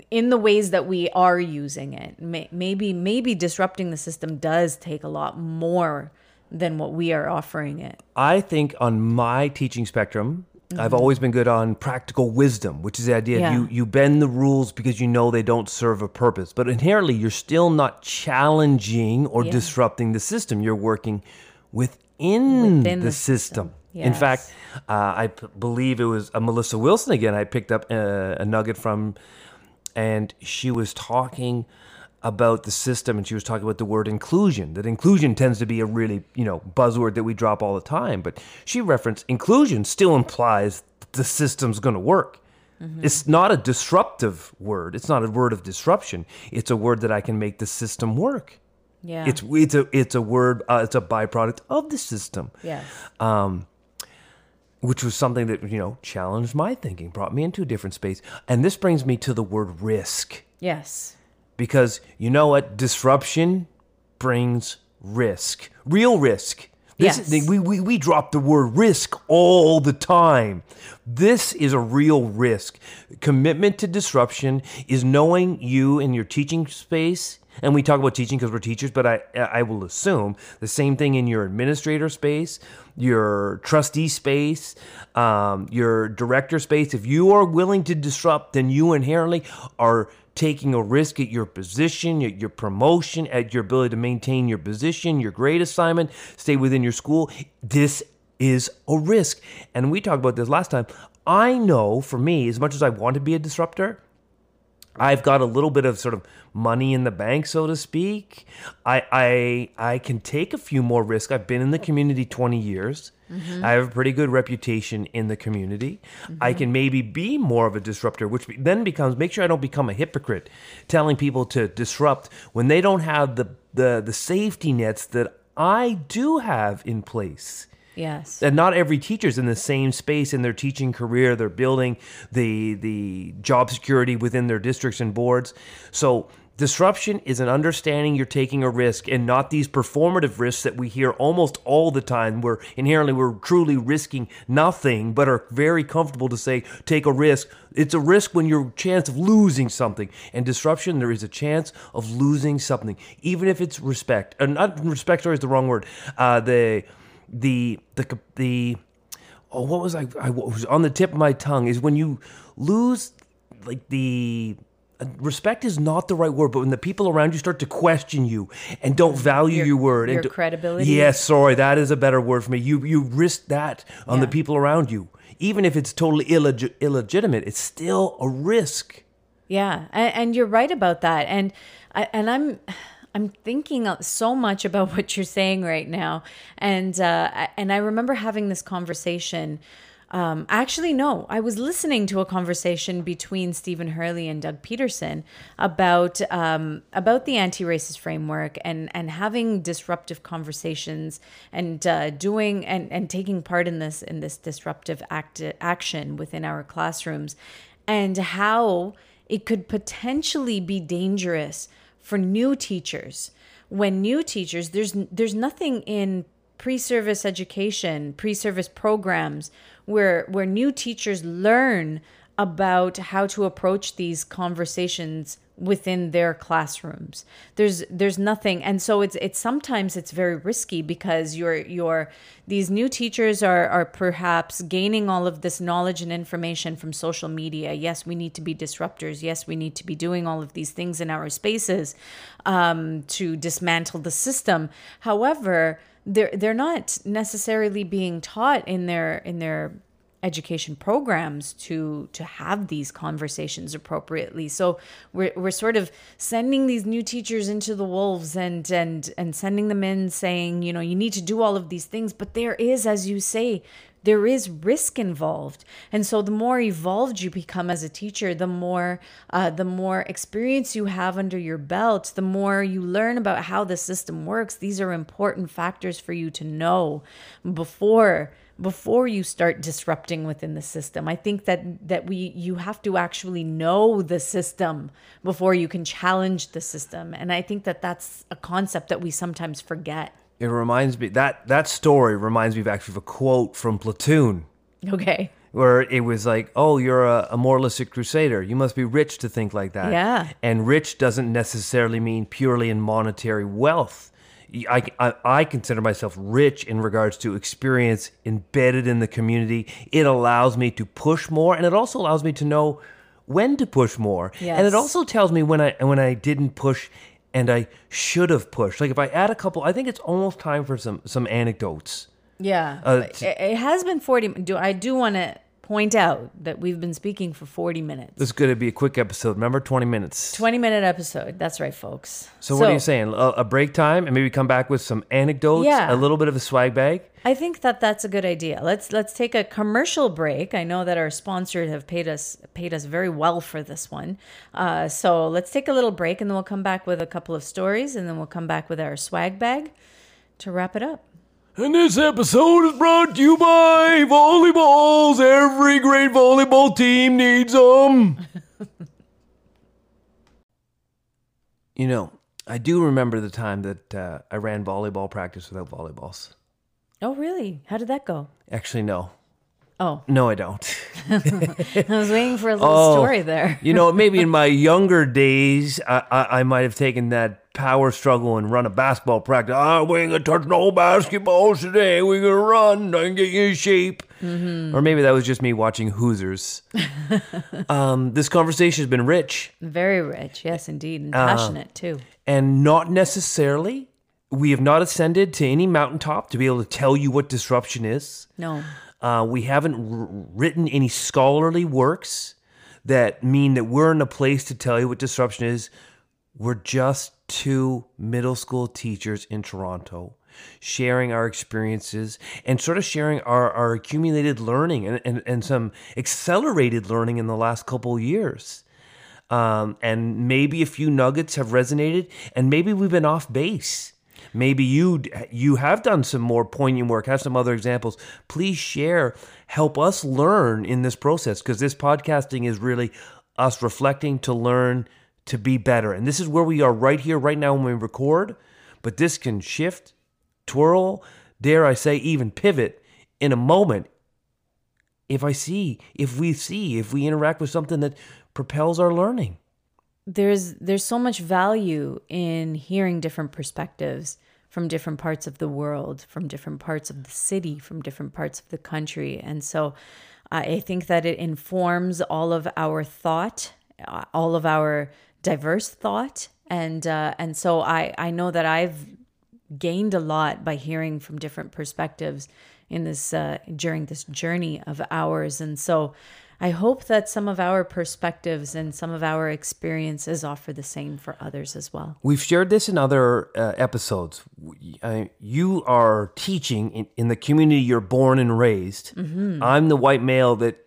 in the ways that we are using it. Maybe maybe disrupting the system does take a lot more than what we are offering it. I think on my teaching spectrum, Mm-hmm. I've always been good on practical wisdom, which is the idea yeah. you you bend the rules because you know they don't serve a purpose. But inherently, you're still not challenging or yeah. disrupting the system. You're working within, within the, the, system. system. Yes. In fact, uh, I p- believe it was a Melissa Wilson again. I picked up a, a nugget from, and she was talking about the system and she was talking about the word inclusion that inclusion tends to be a really you know buzzword that we drop all the time but she referenced inclusion still implies the system's going to work. Mm-hmm. it's not a disruptive word. It's not a word of disruption. It's a word that i can make the system work. Yeah. It's it's a it's a word uh, it's a byproduct of the system. Yes. Um which was something that you know challenged my thinking brought me into a different space. And this brings me to the word risk. Yes because you know what? Disruption brings risk, real risk. This yes. Is, we, we, we drop the word risk all the time. This is a real risk. Commitment to disruption is knowing you in your teaching space. And we talk about teaching because we're teachers, but I, I will assume the same thing in your administrator space, your trustee space, um, your director space. If you are willing to disrupt, then you inherently are taking a risk at your position, at your promotion, at your ability to maintain your position, your grade assignment, stay within your school. This is a risk. And we talked about this last time. I know for me, as much as I want to be a disruptor, I've got a little bit of sort of money in the bank, so to speak. I I I can take a few more risks. I've been in the community 20 years. Mm-hmm. I have a pretty good reputation in the community. Mm-hmm. I can maybe be more of a disruptor, which then becomes make sure I don't become a hypocrite, telling people to disrupt when they don't have the the the safety nets that I do have in place. Yes. And not every teacher's in the same space in their teaching career. They're building the the job security within their districts and boards. So Disruption is an understanding you're taking a risk and not these performative risks that we hear almost all the time where inherently we're truly risking nothing but are very comfortable to say take a risk. It's a risk when you're chance of losing something. And disruption, there is a chance of losing something, even if it's respect. Uh, not respect, sorry, is the wrong word. Uh, the, the, the, the, oh, what was I, I was on the tip of my tongue is when you lose like the respect is not the right word, but when the people around you start to question you and don't value your, your word your and credibility. Yes, sorry, that is a better word for me. You you risk that on yeah. the people around you, even if it's totally illeg- illegitimate. It's still a risk. Yeah, and, and you're right about that. And I, and I'm. I'm thinking so much about what you're saying right now, and uh, and I remember having this conversation um, actually, no. I was listening to a conversation between Stephen Hurley and Doug Peterson about um, about the anti-racist framework and and having disruptive conversations and uh, doing and and taking part in this in this disruptive act action within our classrooms, and how it could potentially be dangerous for new teachers. When new teachers there's there's nothing in pre-service education pre-service programs where where new teachers learn about how to approach these conversations within their classrooms. There's there's nothing and so it's it's sometimes it's very risky because you're you're these new teachers are are perhaps gaining all of this knowledge and information from social media. Yes we need to be disruptors. Yes we need to be doing all of these things in our spaces um, to dismantle the system. However they're they're not necessarily being taught in their in their education programs to to have these conversations appropriately. So we're, we're sort of sending these new teachers into the wolves and and and sending them in saying you know you need to do all of these things but there is as you say there is risk involved. And so the more evolved you become as a teacher the more uh, the more experience you have under your belt the more you learn about how the system works. These are important factors for you to know before before you start disrupting within the system. I think that that we you have to actually know the system before you can challenge the system. And I think that that's a concept that we sometimes forget. It reminds me that that story reminds me of actually of a quote from Platoon Okay. where it was like, "Oh, you're a, a moralistic crusader. You must be rich to think like that." Yeah. And rich doesn't necessarily mean purely in monetary wealth. I, I, I consider myself rich in regards to experience embedded in the community. It allows me to push more, and it also allows me to know when to push more. And it also tells me when I when I didn't push and I should have pushed. Like if I add a couple, I think it's almost time for some some anecdotes. Yeah. Uh, it, it has been 40 do I do want to point out that we've been speaking for 40 minutes. This is going to be a quick episode. Remember, twenty minutes. 20 minute episode. That's right, folks. So, what are you saying? A, a break time, and maybe come back with some anecdotes, Yeah. a little bit of a swag bag. I think that that's a good idea. Let's let's take a commercial break. I know that our sponsors have paid us paid us very well for this one. Uh, so let's take a little break, and then we'll come back with a couple of stories, and then we'll come back with our swag bag to wrap it up. And this episode is brought to you by volleyballs. Every great volleyball team needs them. you know, I do remember the time that uh, I ran volleyball practice without volleyballs. Oh, really? How did that go? Actually, no. Oh, No, I don't. I was waiting for a little Oh. story there. you know, maybe in my younger days, I, I, I might have taken that power struggle and run a basketball practice. Ah, we ain't gonna touch no basketballs today. We're gonna run and get you in shape. Or maybe that was just me watching Hoosiers. um, this conversation has been rich Very rich, yes, indeed, and Uh, passionate too. and not necessarily. We have not ascended to any mountaintop to be able to tell you what disruption is. No, Uh, we haven't r- written any scholarly works that mean that we're in a place to tell you what disruption is. We're just two middle school teachers in Toronto sharing our experiences and sort of sharing our, our accumulated learning and, and, and some accelerated learning in the last couple years. Um, and maybe a few nuggets have resonated, and maybe we've been off base. Maybe you you have done some more poignant work, have some other examples. Please share, help us learn in this process because this podcasting is really us reflecting to learn to be better. And this is where we are right here, right now when we record. But this can shift, twirl, dare I say, even pivot in a moment if I see, if we see, if we interact with something that propels our learning. there's there's so much value in hearing different perspectives from different parts of the world, from different parts of the city, from different parts of the country, and so I think that it informs all of our thought, uh, all of our diverse thought, and uh, and so I I know that I've gained a lot by hearing from different perspectives in this uh, during this journey of ours. And so i hope that some of our perspectives and some of our experiences offer the same for others as well We've shared this in other uh, episodes. Uh, you are teaching in, in the community you're born and raised. I'm the white male that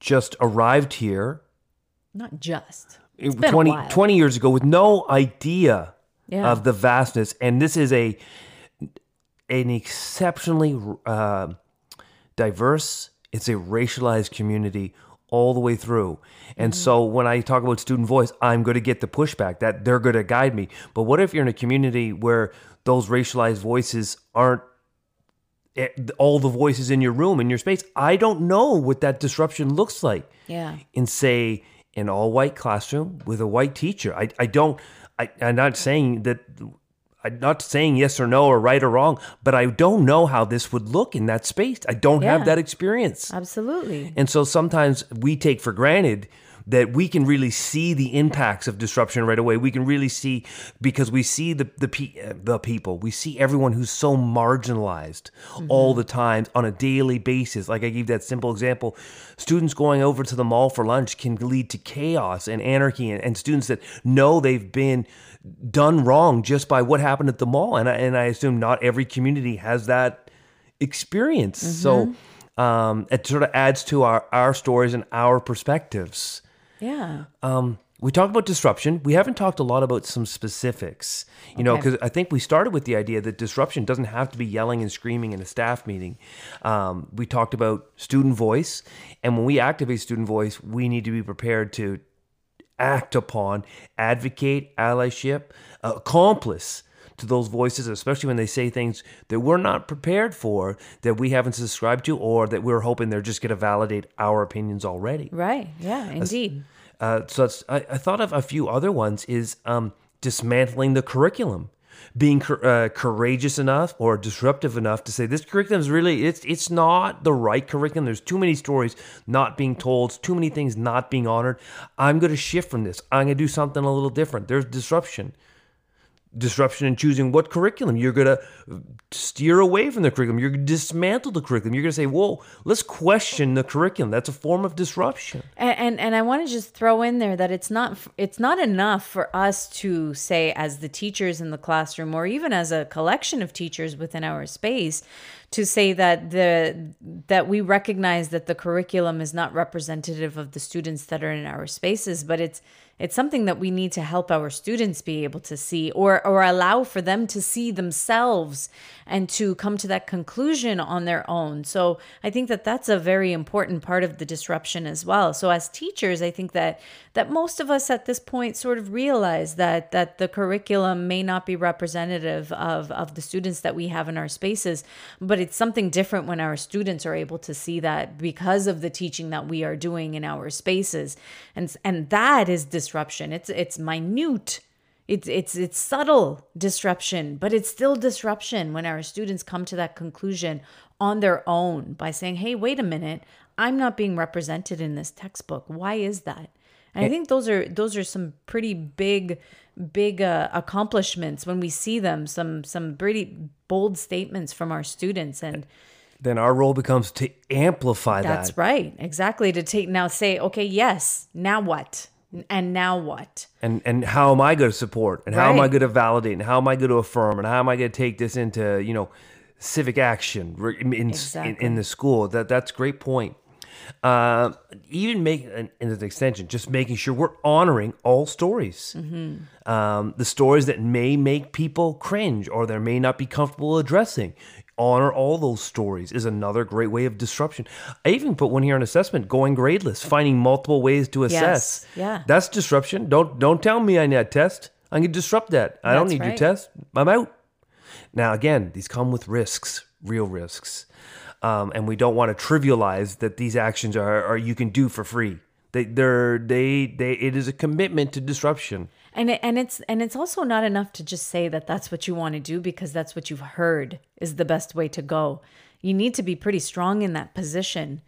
just arrived here not just a 20, while. 20 years ago with no idea Yeah. of the vastness. And this is a an exceptionally uh, diverse, it's a racialized community all the way through. And Mm-hmm. so when I talk about student voice, I'm going to get the pushback that they're going to guide me. But what if you're in a community where those racialized voices aren't eh, all the voices in your room, in your space? I don't know what that disruption looks like yeah in say an all white classroom with a white teacher. I, I don't I, I'm not saying that I'm not saying yes or no or right or wrong, but I don't know how this would look in that space. I don't Yeah. have that experience. absolutely And so sometimes we take for granted that we can really see the impacts of disruption right away. We can really see because we see the the pe- uh, the people. We see everyone who's so marginalized all the time on a daily basis. Like I gave that simple example, students going over to the mall for lunch can lead to chaos and anarchy, and, and students that know they've been done wrong just by what happened at the mall. And I, and I assume not every community has that experience. So um, it sort of adds to our, our stories and our perspectives. yeah we talked about disruption. We haven't talked a lot about some specifics, you know, because I think we started with the idea that disruption doesn't have to be yelling and screaming in a staff meeting. Um, we talked about student voice, and when we activate student voice, we need to be prepared to act upon, advocate, allyship, uh, accomplice to those voices, especially when they say things that we're not prepared for, that we haven't subscribed to, or that we're hoping they're just going to validate our opinions already. Right. Yeah, indeed. Uh, so that's, I, I thought of a few other ones is um, dismantling the curriculum. Being uh, courageous enough or disruptive enough to say this curriculum is really it's it's not the right curriculum. There's too many stories not being told, too many things not being honored. I'm going to shift from this. I'm going to do something a little different. There's disruption disruption in choosing what curriculum. You're going to steer away from the curriculum. You're going to dismantle the curriculum. You're going to say, whoa, let's question the curriculum. That's a form of disruption. And, and and I want to just throw in there that it's not it's not enough for us to say as the teachers in the classroom or even as a collection of teachers within our space to say that the that we recognize that the curriculum is not representative of the students that are in our spaces but it's it's something that we need to help our students be able to see or or allow for them to see themselves and to come to that conclusion on their own. So I think that that's a very important part of the disruption as well. So as teachers, I think that that most of us at this point sort of realize that that the curriculum may not be representative of of the students that we have in our spaces, but it's something different when our students are able to see that because of the teaching that we are doing in our spaces. And and that is disruption. It's it's minute. It's it's it's subtle disruption, but it's still disruption when our students come to that conclusion on their own by saying, "Hey, wait a minute, I'm not being represented in this textbook. Why is that?" And I think those are those are some pretty big big uh, accomplishments when we see them some some pretty bold statements from our students and Then our role becomes to amplify that's that. That's right exactly to take now say okay yes now what and now what And and how am I going to support? And how am I going to validate? And how am I going to affirm? And how am I going to take this into you know civic action in in, in, in the school? That that's great point. Uh, even make an, in an extension, just making sure we're honoring all stories. Mm-hmm. Um, the stories that may make people cringe or they may not be comfortable addressing. Honor all those stories is another great way of disruption. I even put one here on assessment: going gradeless, finding multiple ways to assess. yeah. That's disruption. Don't don't tell me I need a test. I'm gonna disrupt that. I don't That's need your test. I'm out. Now again, these come with risks, real risks, um, and we don't want to trivialize that these actions are, are you can do for free. They they're they they it is a commitment to disruption. And it, and it's and it's also not enough to just say that that's what you want to do because that's what you've heard is the best way to go. You need to be pretty strong in that position,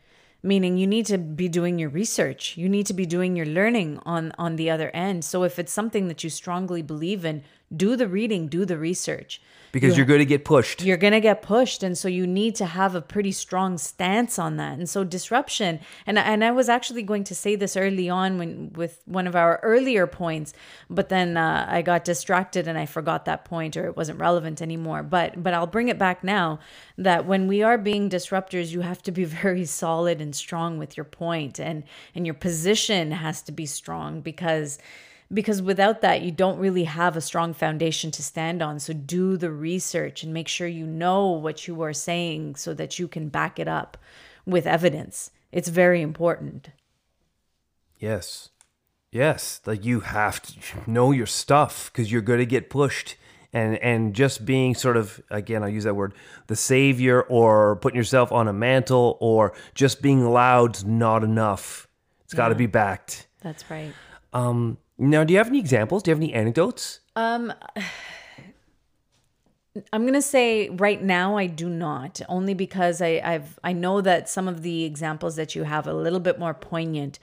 meaning you need to be doing your research. You need to be doing your learning on on the other end. So if it's something that you strongly believe in, do the reading, do the research. Because you're going to get pushed. You're going to get pushed and so you need to have a pretty strong stance on that. And so disruption and and I was actually going to say this early on when with one of our earlier points, but then uh, I got distracted and I forgot that point or it wasn't relevant anymore. But but I'll bring it back now that when we are being disruptors, you have to be very solid and strong with your point and and your position has to be strong because because without that you don't really have a strong foundation to stand on so do the research and make sure you know what you are saying so that you can back it up with evidence it's very important Yes. Yes. Like you have to know your stuff because you're going to get pushed. And, and just being sort of, again, I'll use that word, the savior or putting yourself on a mantle or just being loud's not enough. It's got to be backed. that's right Um, now, do you have any examples? Do you have any anecdotes? Um, I'm gonna say right now I do not, only because I, I've I know that some of the examples that you have a little bit more poignant.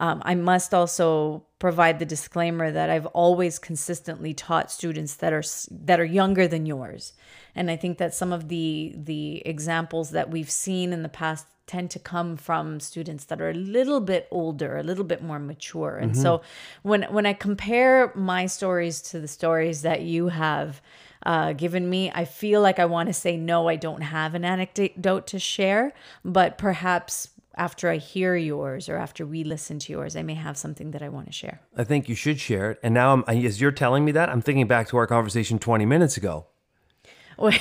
Um, I must also provide the disclaimer that I've always consistently taught students that are that are younger than yours, and I think that some of the the examples that we've seen in the past tend to come from students that are a little bit older, a little bit more mature. And so when when I compare my stories to the stories that you have uh, given me, I feel like I want to say no, I don't have an anecdote to share, but perhaps after I hear yours or after we listen to yours, I may have something that I want to share. I think you should share it. And now, I'm, as you're telling me that, I'm thinking back to our conversation 20 minutes ago. okay.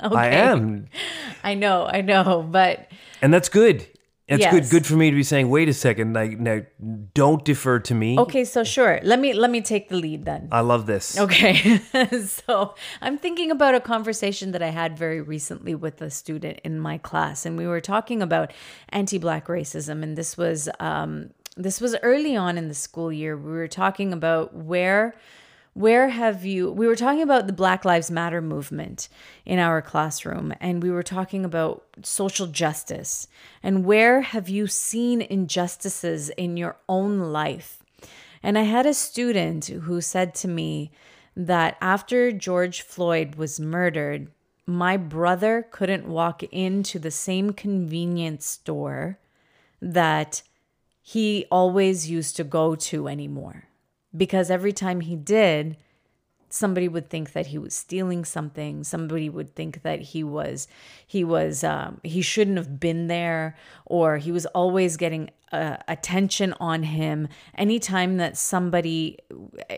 I am. I know, I know, but And that's good. It's Yes. good good for me to be saying, wait a second, like now don't defer to me. okay, so sure. Let me let me take the lead then. I love this. Okay. so I'm thinking about a conversation that I had very recently with a student in my class, and we were talking about anti-black racism, and this was um, this was early on in the school year. We were talking about where where have you we were talking about the black lives matter movement in our classroom and we were talking about social justice and where have you seen injustices in your own life and I had a student who said to me that after George Floyd was murdered, my brother couldn't walk into the same convenience store that he always used to go to anymore. Because every time he did, somebody would think that he was stealing something somebody would think that he was he was um, he shouldn't have been there or he was always getting uh, attention on him anytime that somebody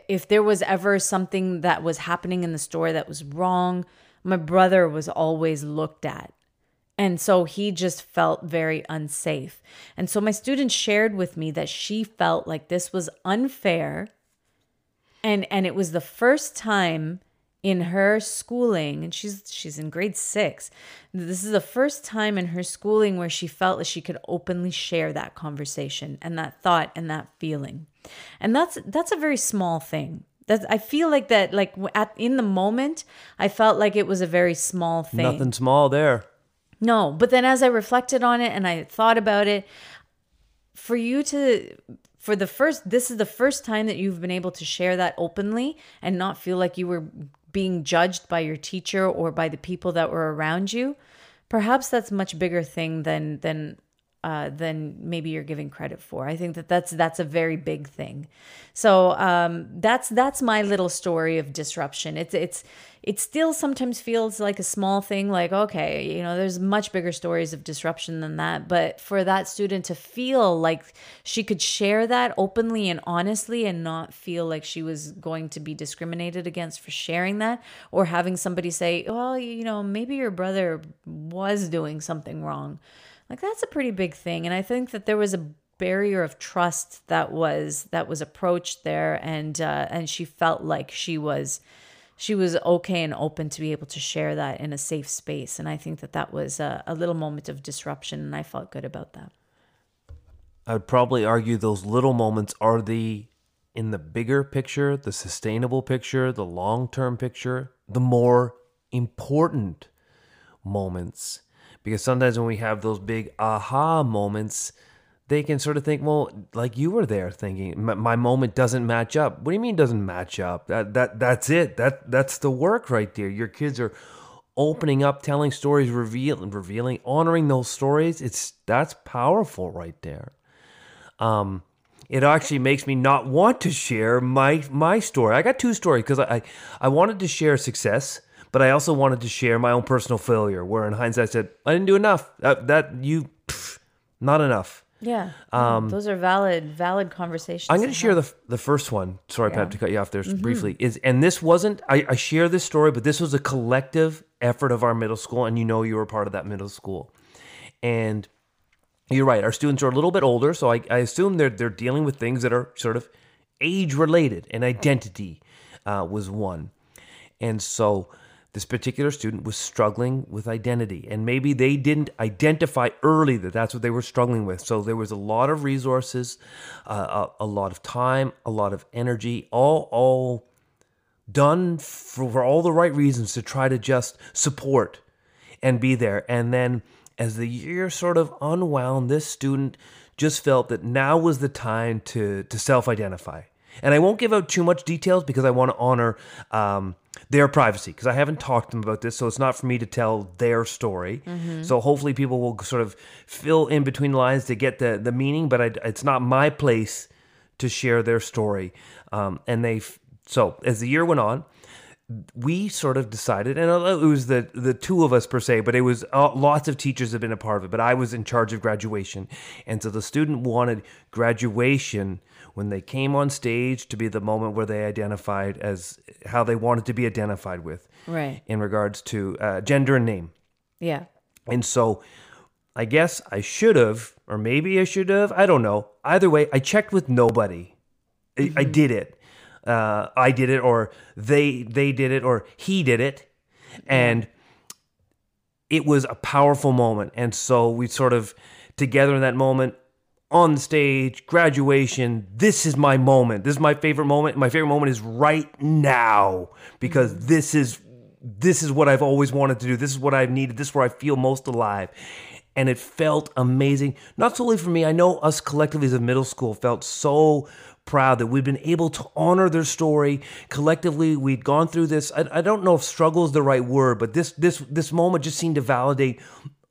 if there was ever something that was happening in the store that was wrong my brother was always looked at and so he just felt very unsafe. And so my student shared with me that she felt like this was unfair. And and it was the first time in her schooling, and she's she's in grade 6. This is the first time in her schooling where she felt that she could openly share that conversation and that thought and that feeling. And that's that's a very small thing. That I feel like that like at in the moment, I felt like it was a very small thing. Nothing small there. No, but then as I reflected on it and I thought about it, for you to for the first this is the first time that you've been able to share that openly and not feel like you were being judged by your teacher or by the people that were around you. Perhaps that's much bigger thing than than uh, than maybe you're giving credit for. I think that that's that's a very big thing. So um, that's that's my little story of disruption. It's it's it still sometimes feels like a small thing, like okay, you know, there's much bigger stories of disruption than that. But for that student to feel like she could share that openly and honestly, and not feel like she was going to be discriminated against for sharing that, or having somebody say, well, you know, maybe your brother was doing something wrong like that's a pretty big thing. And i think that there was a barrier of trust that was that was approached there. And uh, and she felt like she was she was okay and open to be able to share that in a safe space. And i think that that was a, a little moment of disruption and i felt good about that. I would probably argue those little moments are the, in the bigger picture, the sustainable picture, the long term picture, the more important moments. Because sometimes when we have those big aha moments, they can sort of think, well, like you were there thinking, my, moment doesn't match up. What do you mean doesn't match up? That that that's it. That that's the work right there. Your kids are opening up, telling stories, revealing, revealing, honoring those stories. It's that's powerful right there. Um, it actually makes me not want to share my my story. I got two stories because I, I I wanted to share success, but I also wanted to share my own personal failure. Where in hindsight, I said I didn't do enough. That, that you, pff, not enough. yeah those are valid valid conversations I'm going to share the the first one. Sorry, Pav, to cut you off there Mm-hmm. briefly. Is and this wasn't. I, I share this story, but this was a collective effort of our middle school, and you know you were part of that middle school, and you're right. Our students are a little bit older, so I, I assume they're they're dealing with things that are sort of age related, and identity uh, was one, and so this particular student was struggling with identity, and maybe they didn't identify early that that's what they were struggling with. So there was a lot of resources, uh, a, a lot of time, a lot of energy, all all done for, for all the right reasons to try to just support and be there. And then as the year sort of unwound, this student just felt that now was the time to to self-identify. And I won't give out too much details because I want to honor um, their privacy because I haven't talked to them about this, so it's not for me to tell their story. So hopefully people will sort of fill in between the lines to get the the meaning, but I, it's not my place to share their story. Um, and they so as the year went on, we sort of decided, and it was the the two of us per se, but it was uh, lots of teachers have been a part of it. But I was in charge of graduation, and so the student wanted graduation when they came on stage to be the moment where they identified as how they wanted to be identified with, Right. in regards to uh, gender and name. Yeah. And so I guess I should have, or maybe I should have, I don't know. Either way, I checked with nobody. I, I did it. Uh, I did it, or they they did it, or he did it, and it was a powerful moment. And so we sort of together in that moment on stage, graduation. This is my moment. This is my favorite moment. My favorite moment is right now because mm-hmm. this is this is what I've always wanted to do. This is what I've needed. This is where I feel most alive. And it felt amazing. Not solely for me. I know us collectively as a middle school felt so proud that we've been able to honor their story collectively. We'd gone through this. I, I don't know if struggle is the right word, but this this this moment just seemed to validate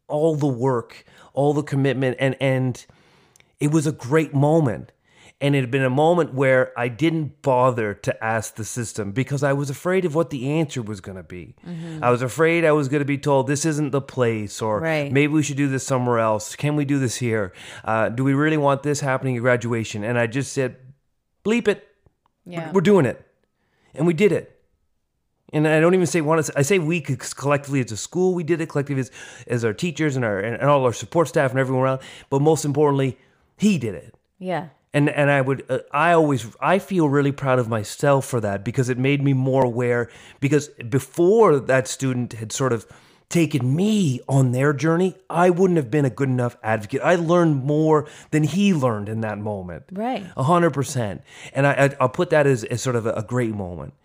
all the work, all the commitment, and and it was a great moment. And it had been a moment where I didn't bother to ask the system because I was afraid of what the answer was going to be. I was afraid I was going to be told this isn't the place, or Right. maybe we should do this somewhere else. Can we do this here? Uh, do we really want this happening at graduation? And I just said, bleep it. Yeah. We're doing it. And we did it. And I don't even say want to. I say we collectively as a school. We did it collectively as, as our teachers and our and all our support staff and everyone around. But most importantly, he did it. Yeah. And and I would uh, I always I feel really proud of myself for that because it made me more aware. Because before that student had sort of taken me on their journey, I wouldn't have been a good enough advocate. I learned more than he learned in that moment. Right. A hundred percent. And I, I I'll put that as, as sort of a, a great moment.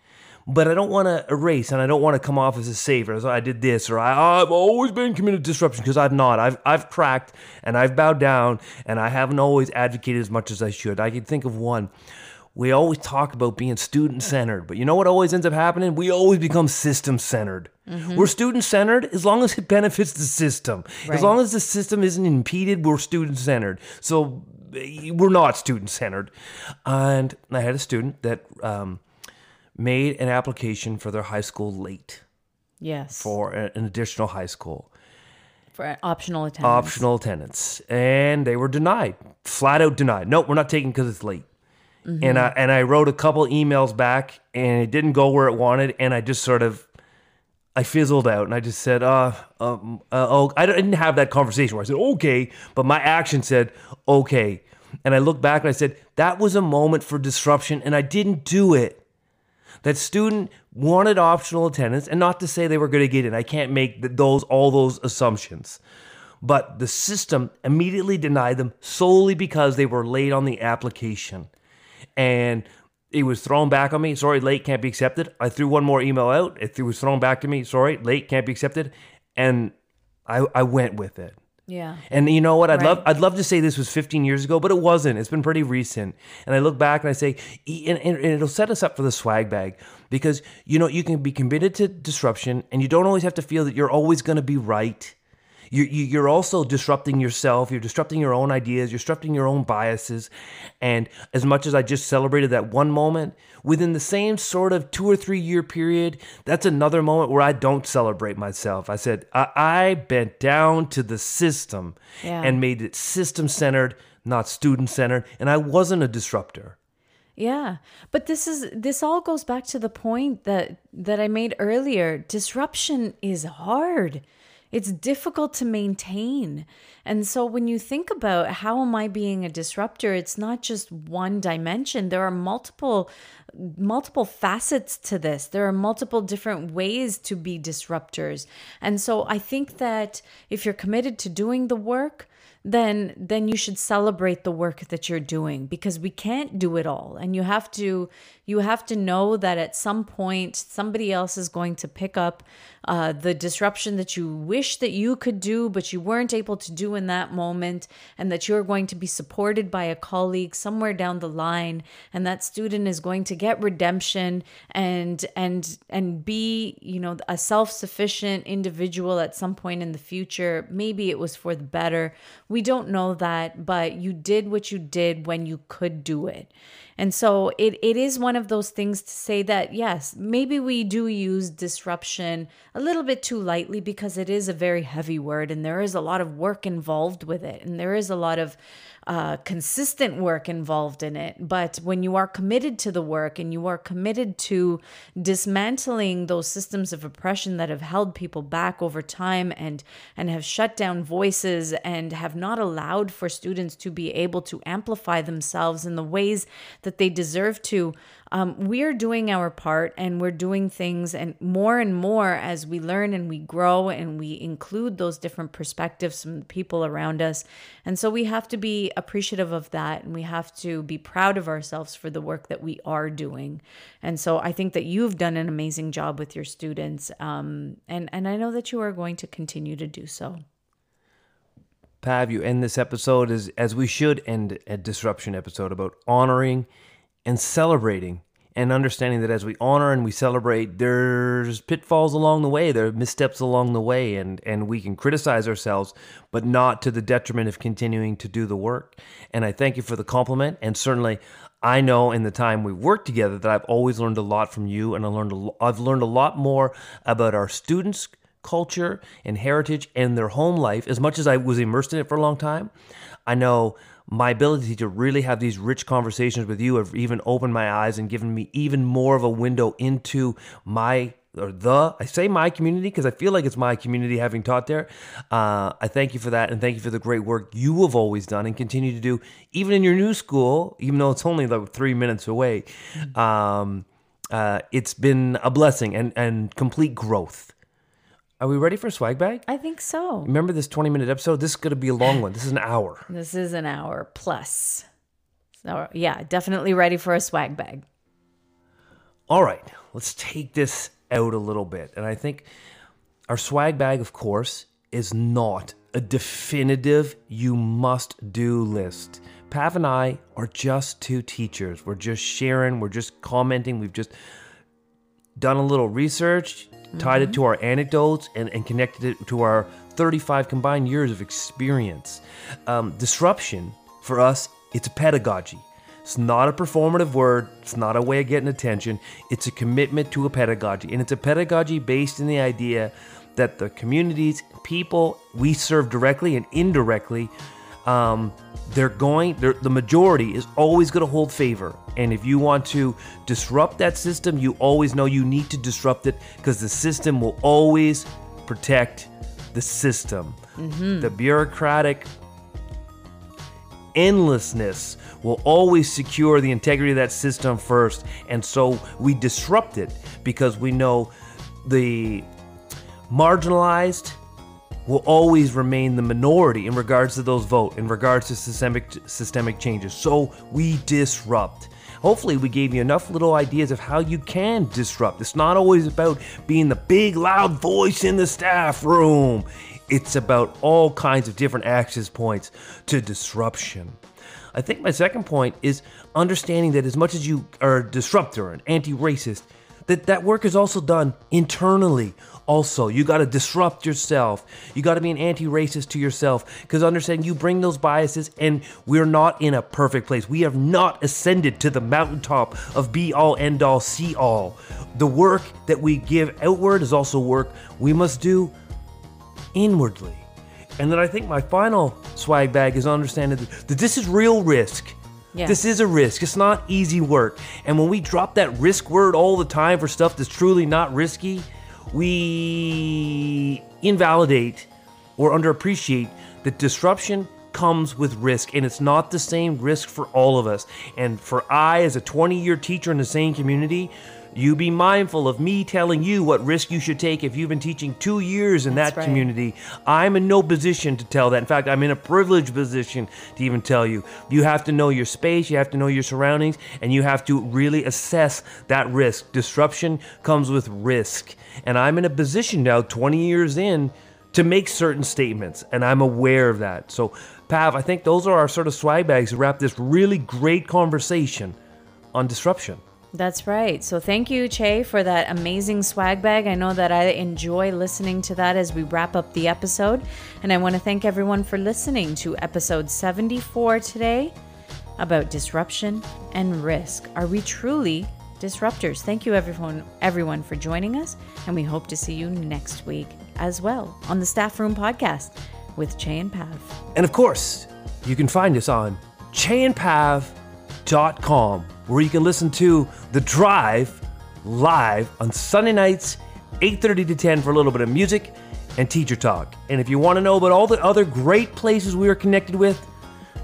But I don't want to erase, and I don't want to come off as a savior. As I did this, or I, I've always been committed to disruption because I've not. I've I've cracked, and I've bowed down, and I haven't always advocated as much as I should. I can think of one. We always talk about being student centered, but you know what always ends up happening? We always become system centered. We're student centered as long as it benefits the system. As long as the system isn't impeded, we're student centered. So eh, we're not student centered. And I had a student that um, made an application for their high school late Yes. for an additional high school For optional attendance. optional attendance, and they were denied, flat out denied. Nope, we're not taking because it's late. And I and I wrote a couple emails back, and it didn't go where it wanted, and I just sort of. I fizzled out and I just said, uh, um, uh, oh, I didn't have that conversation where I said, okay, but my action said, okay. And I looked back and I said, that was a moment for disruption and I didn't do it that student wanted optional attendance and not to say they were going to get in i can't make those all those assumptions. But the system immediately denied them solely because they were late on the application. And it was thrown back on me sorry late can't be accepted. I threw one more email out it was thrown back to me sorry late can't be accepted. And i, I went with it Yeah. and you know what? I'd Right. love I'd love to say this was 15 years ago, but it wasn't. It's been pretty recent. And I look back and I say, e- and, and it'll set us up for the swag bag because you know you can be committed to disruption, and you don't always have to feel that you're always going to be right. You, you, you're also disrupting yourself. You're disrupting your own ideas. You're disrupting your own biases. And as much as I just celebrated that one moment, within the same sort of two or three year period, that's another moment where I don't celebrate myself. I said, I, I bent down to the system Yeah. and made it system centered, not student centered. And I wasn't a disruptor. Yeah. But this is this all goes back to the point that that I made earlier. Disruption is hard. It's difficult to maintain. And so when you think about how am I being a disruptor, it's not just one dimension. There are multiple multiple facets to this. There are multiple different ways to be disruptors. And so I think that if you're committed to doing the work, then then you should celebrate the work that you're doing because we can't do it all and you have to you have to know that at some point somebody else is going to pick up uh, the disruption that you wish that you could do but you weren't able to do in that moment and that you're going to be supported by a colleague somewhere down the line and that student is going to get redemption and and and be you know a self-sufficient individual at some point in the future. Maybe it was for the better. We don't know that but you did what you did when you could do it And so it, it is one of those things to say that, yes, maybe we do use disruption a little bit too lightly because it is a very heavy word and there is a lot of work involved with it. And there is a lot of uh, consistent work involved in it. But when you are committed to the work and you are committed to dismantling those systems of oppression that have held people back over time and and have shut down voices and have not allowed for students to be able to amplify themselves in the ways that they deserve to, um, we're doing our part and we're doing things and more and more as we learn and we grow and we include those different perspectives from the people around us. And so we have to be appreciative of that and we have to be proud of ourselves for the work that we are doing. And so I think that you've done an amazing job with your students. Um, and, and I know that you are going to continue to do so. Pav, you end this episode as, as we should end a disruption episode about honoring and celebrating and understanding that as we honor and we celebrate, there's pitfalls along the way, there are missteps along the way, and, and we can criticize ourselves, but not to the detriment of continuing to do the work. And I thank you for the compliment. And certainly, I know in the time we've worked together that I've always learned a lot from you, and I learned a, I've learned a lot more about our students' culture and heritage and their home life. As much as I was immersed in it for a long time, I know my ability to really have these rich conversations with you have even opened my eyes and given me even more of a window into my or the I say my community because I feel like it's my community having taught there. Uh, I thank you for that and thank you for the great work you have always done and continue to do, even in your new school, even though it's only like three minutes away. Um, uh, it's been a blessing and and complete growth. Are we ready for swag bag? I think so. Remember this 20 minute episode? This is going to be a long one. This is an hour. This is an hour plus. So, yeah, definitely ready for a swag bag. All right, let's take this out a little bit. And I think our swag bag, of course, is not a definitive you must do list. Pav and I are just two teachers. We're just sharing, we're just commenting, we've just done a little research, tied it to our anecdotes, and, and connected it to our 35 combined years of experience. Um, disruption, for us, it's a pedagogy. It's not a performative word, it's not a way of getting attention. It's a commitment to a pedagogy. And it's a pedagogy based in the idea that the communities, people we serve directly and indirectly, um, they're going, they're, the majority is always going to hold favor. And if you want to disrupt that system, you always know you need to disrupt it because the system will always protect the system. Mm-hmm. The bureaucratic endlessness will always secure the integrity of that system first. And so we disrupt it because we know the marginalized will always remain the minority in regards to those vote, in regards to systemic systemic changes. So we disrupt. Hopefully, we gave you enough little ideas of how you can disrupt. It's not always about being the big, loud voice in the staff room. It's about all kinds of different access points to disruption. I think my second point is understanding that as much as you are a disruptor and anti-racist, that that work is also done internally. Also, you got to disrupt yourself. You got to be an anti-racist to yourself because understand you bring those biases, and we're not in a perfect place. We have not ascended to the mountaintop of be all, end all, see all. The work that we give outward is also work we must do inwardly. And then I think my final swag bag is understanding that, that this is real risk. Yeah. This is a risk. It's not easy work. And when we drop that risk word all the time for stuff that's truly not risky, we invalidate or underappreciate that disruption comes with risk and it's not the same risk for all of us. And for I as a 20-year teacher in the same community, you be mindful of me telling you what risk you should take if you've been teaching 2 years in That's that right. community. I'm in no position to tell that. In fact, I'm in a privileged position to even tell you. You have to know your space, you have to know your surroundings, and you have to really assess that risk. Disruption comes with risk. And I'm in a position now, 20 years in, to make certain statements, and I'm aware of that. So, Pav, I think those are our sort of swag bags to wrap this really great conversation on disruption. That's right. So thank you, Chey, for that amazing swag bag. I know that I enjoy listening to that as we wrap up the episode. And I want to thank everyone for listening to episode 74 today about disruption and risk. Are we truly disruptors? Thank you everyone everyone for joining us and we hope to see you next week as well on the Staffroom podcast with Chey and Pav. And of course, you can find us on cheyandpav.com where you can listen to The Drive live on Sunday nights 8:30 to 10 for a little bit of music and teacher talk. And if you want to know about all the other great places we are connected with,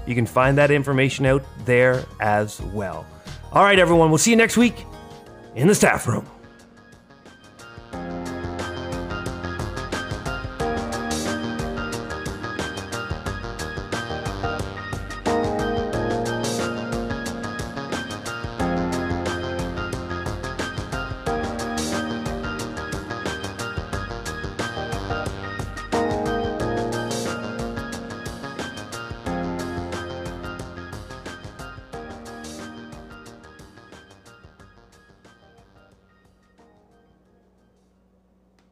you can find that information out there as well. All right, everyone, we'll see you next week in the staff room.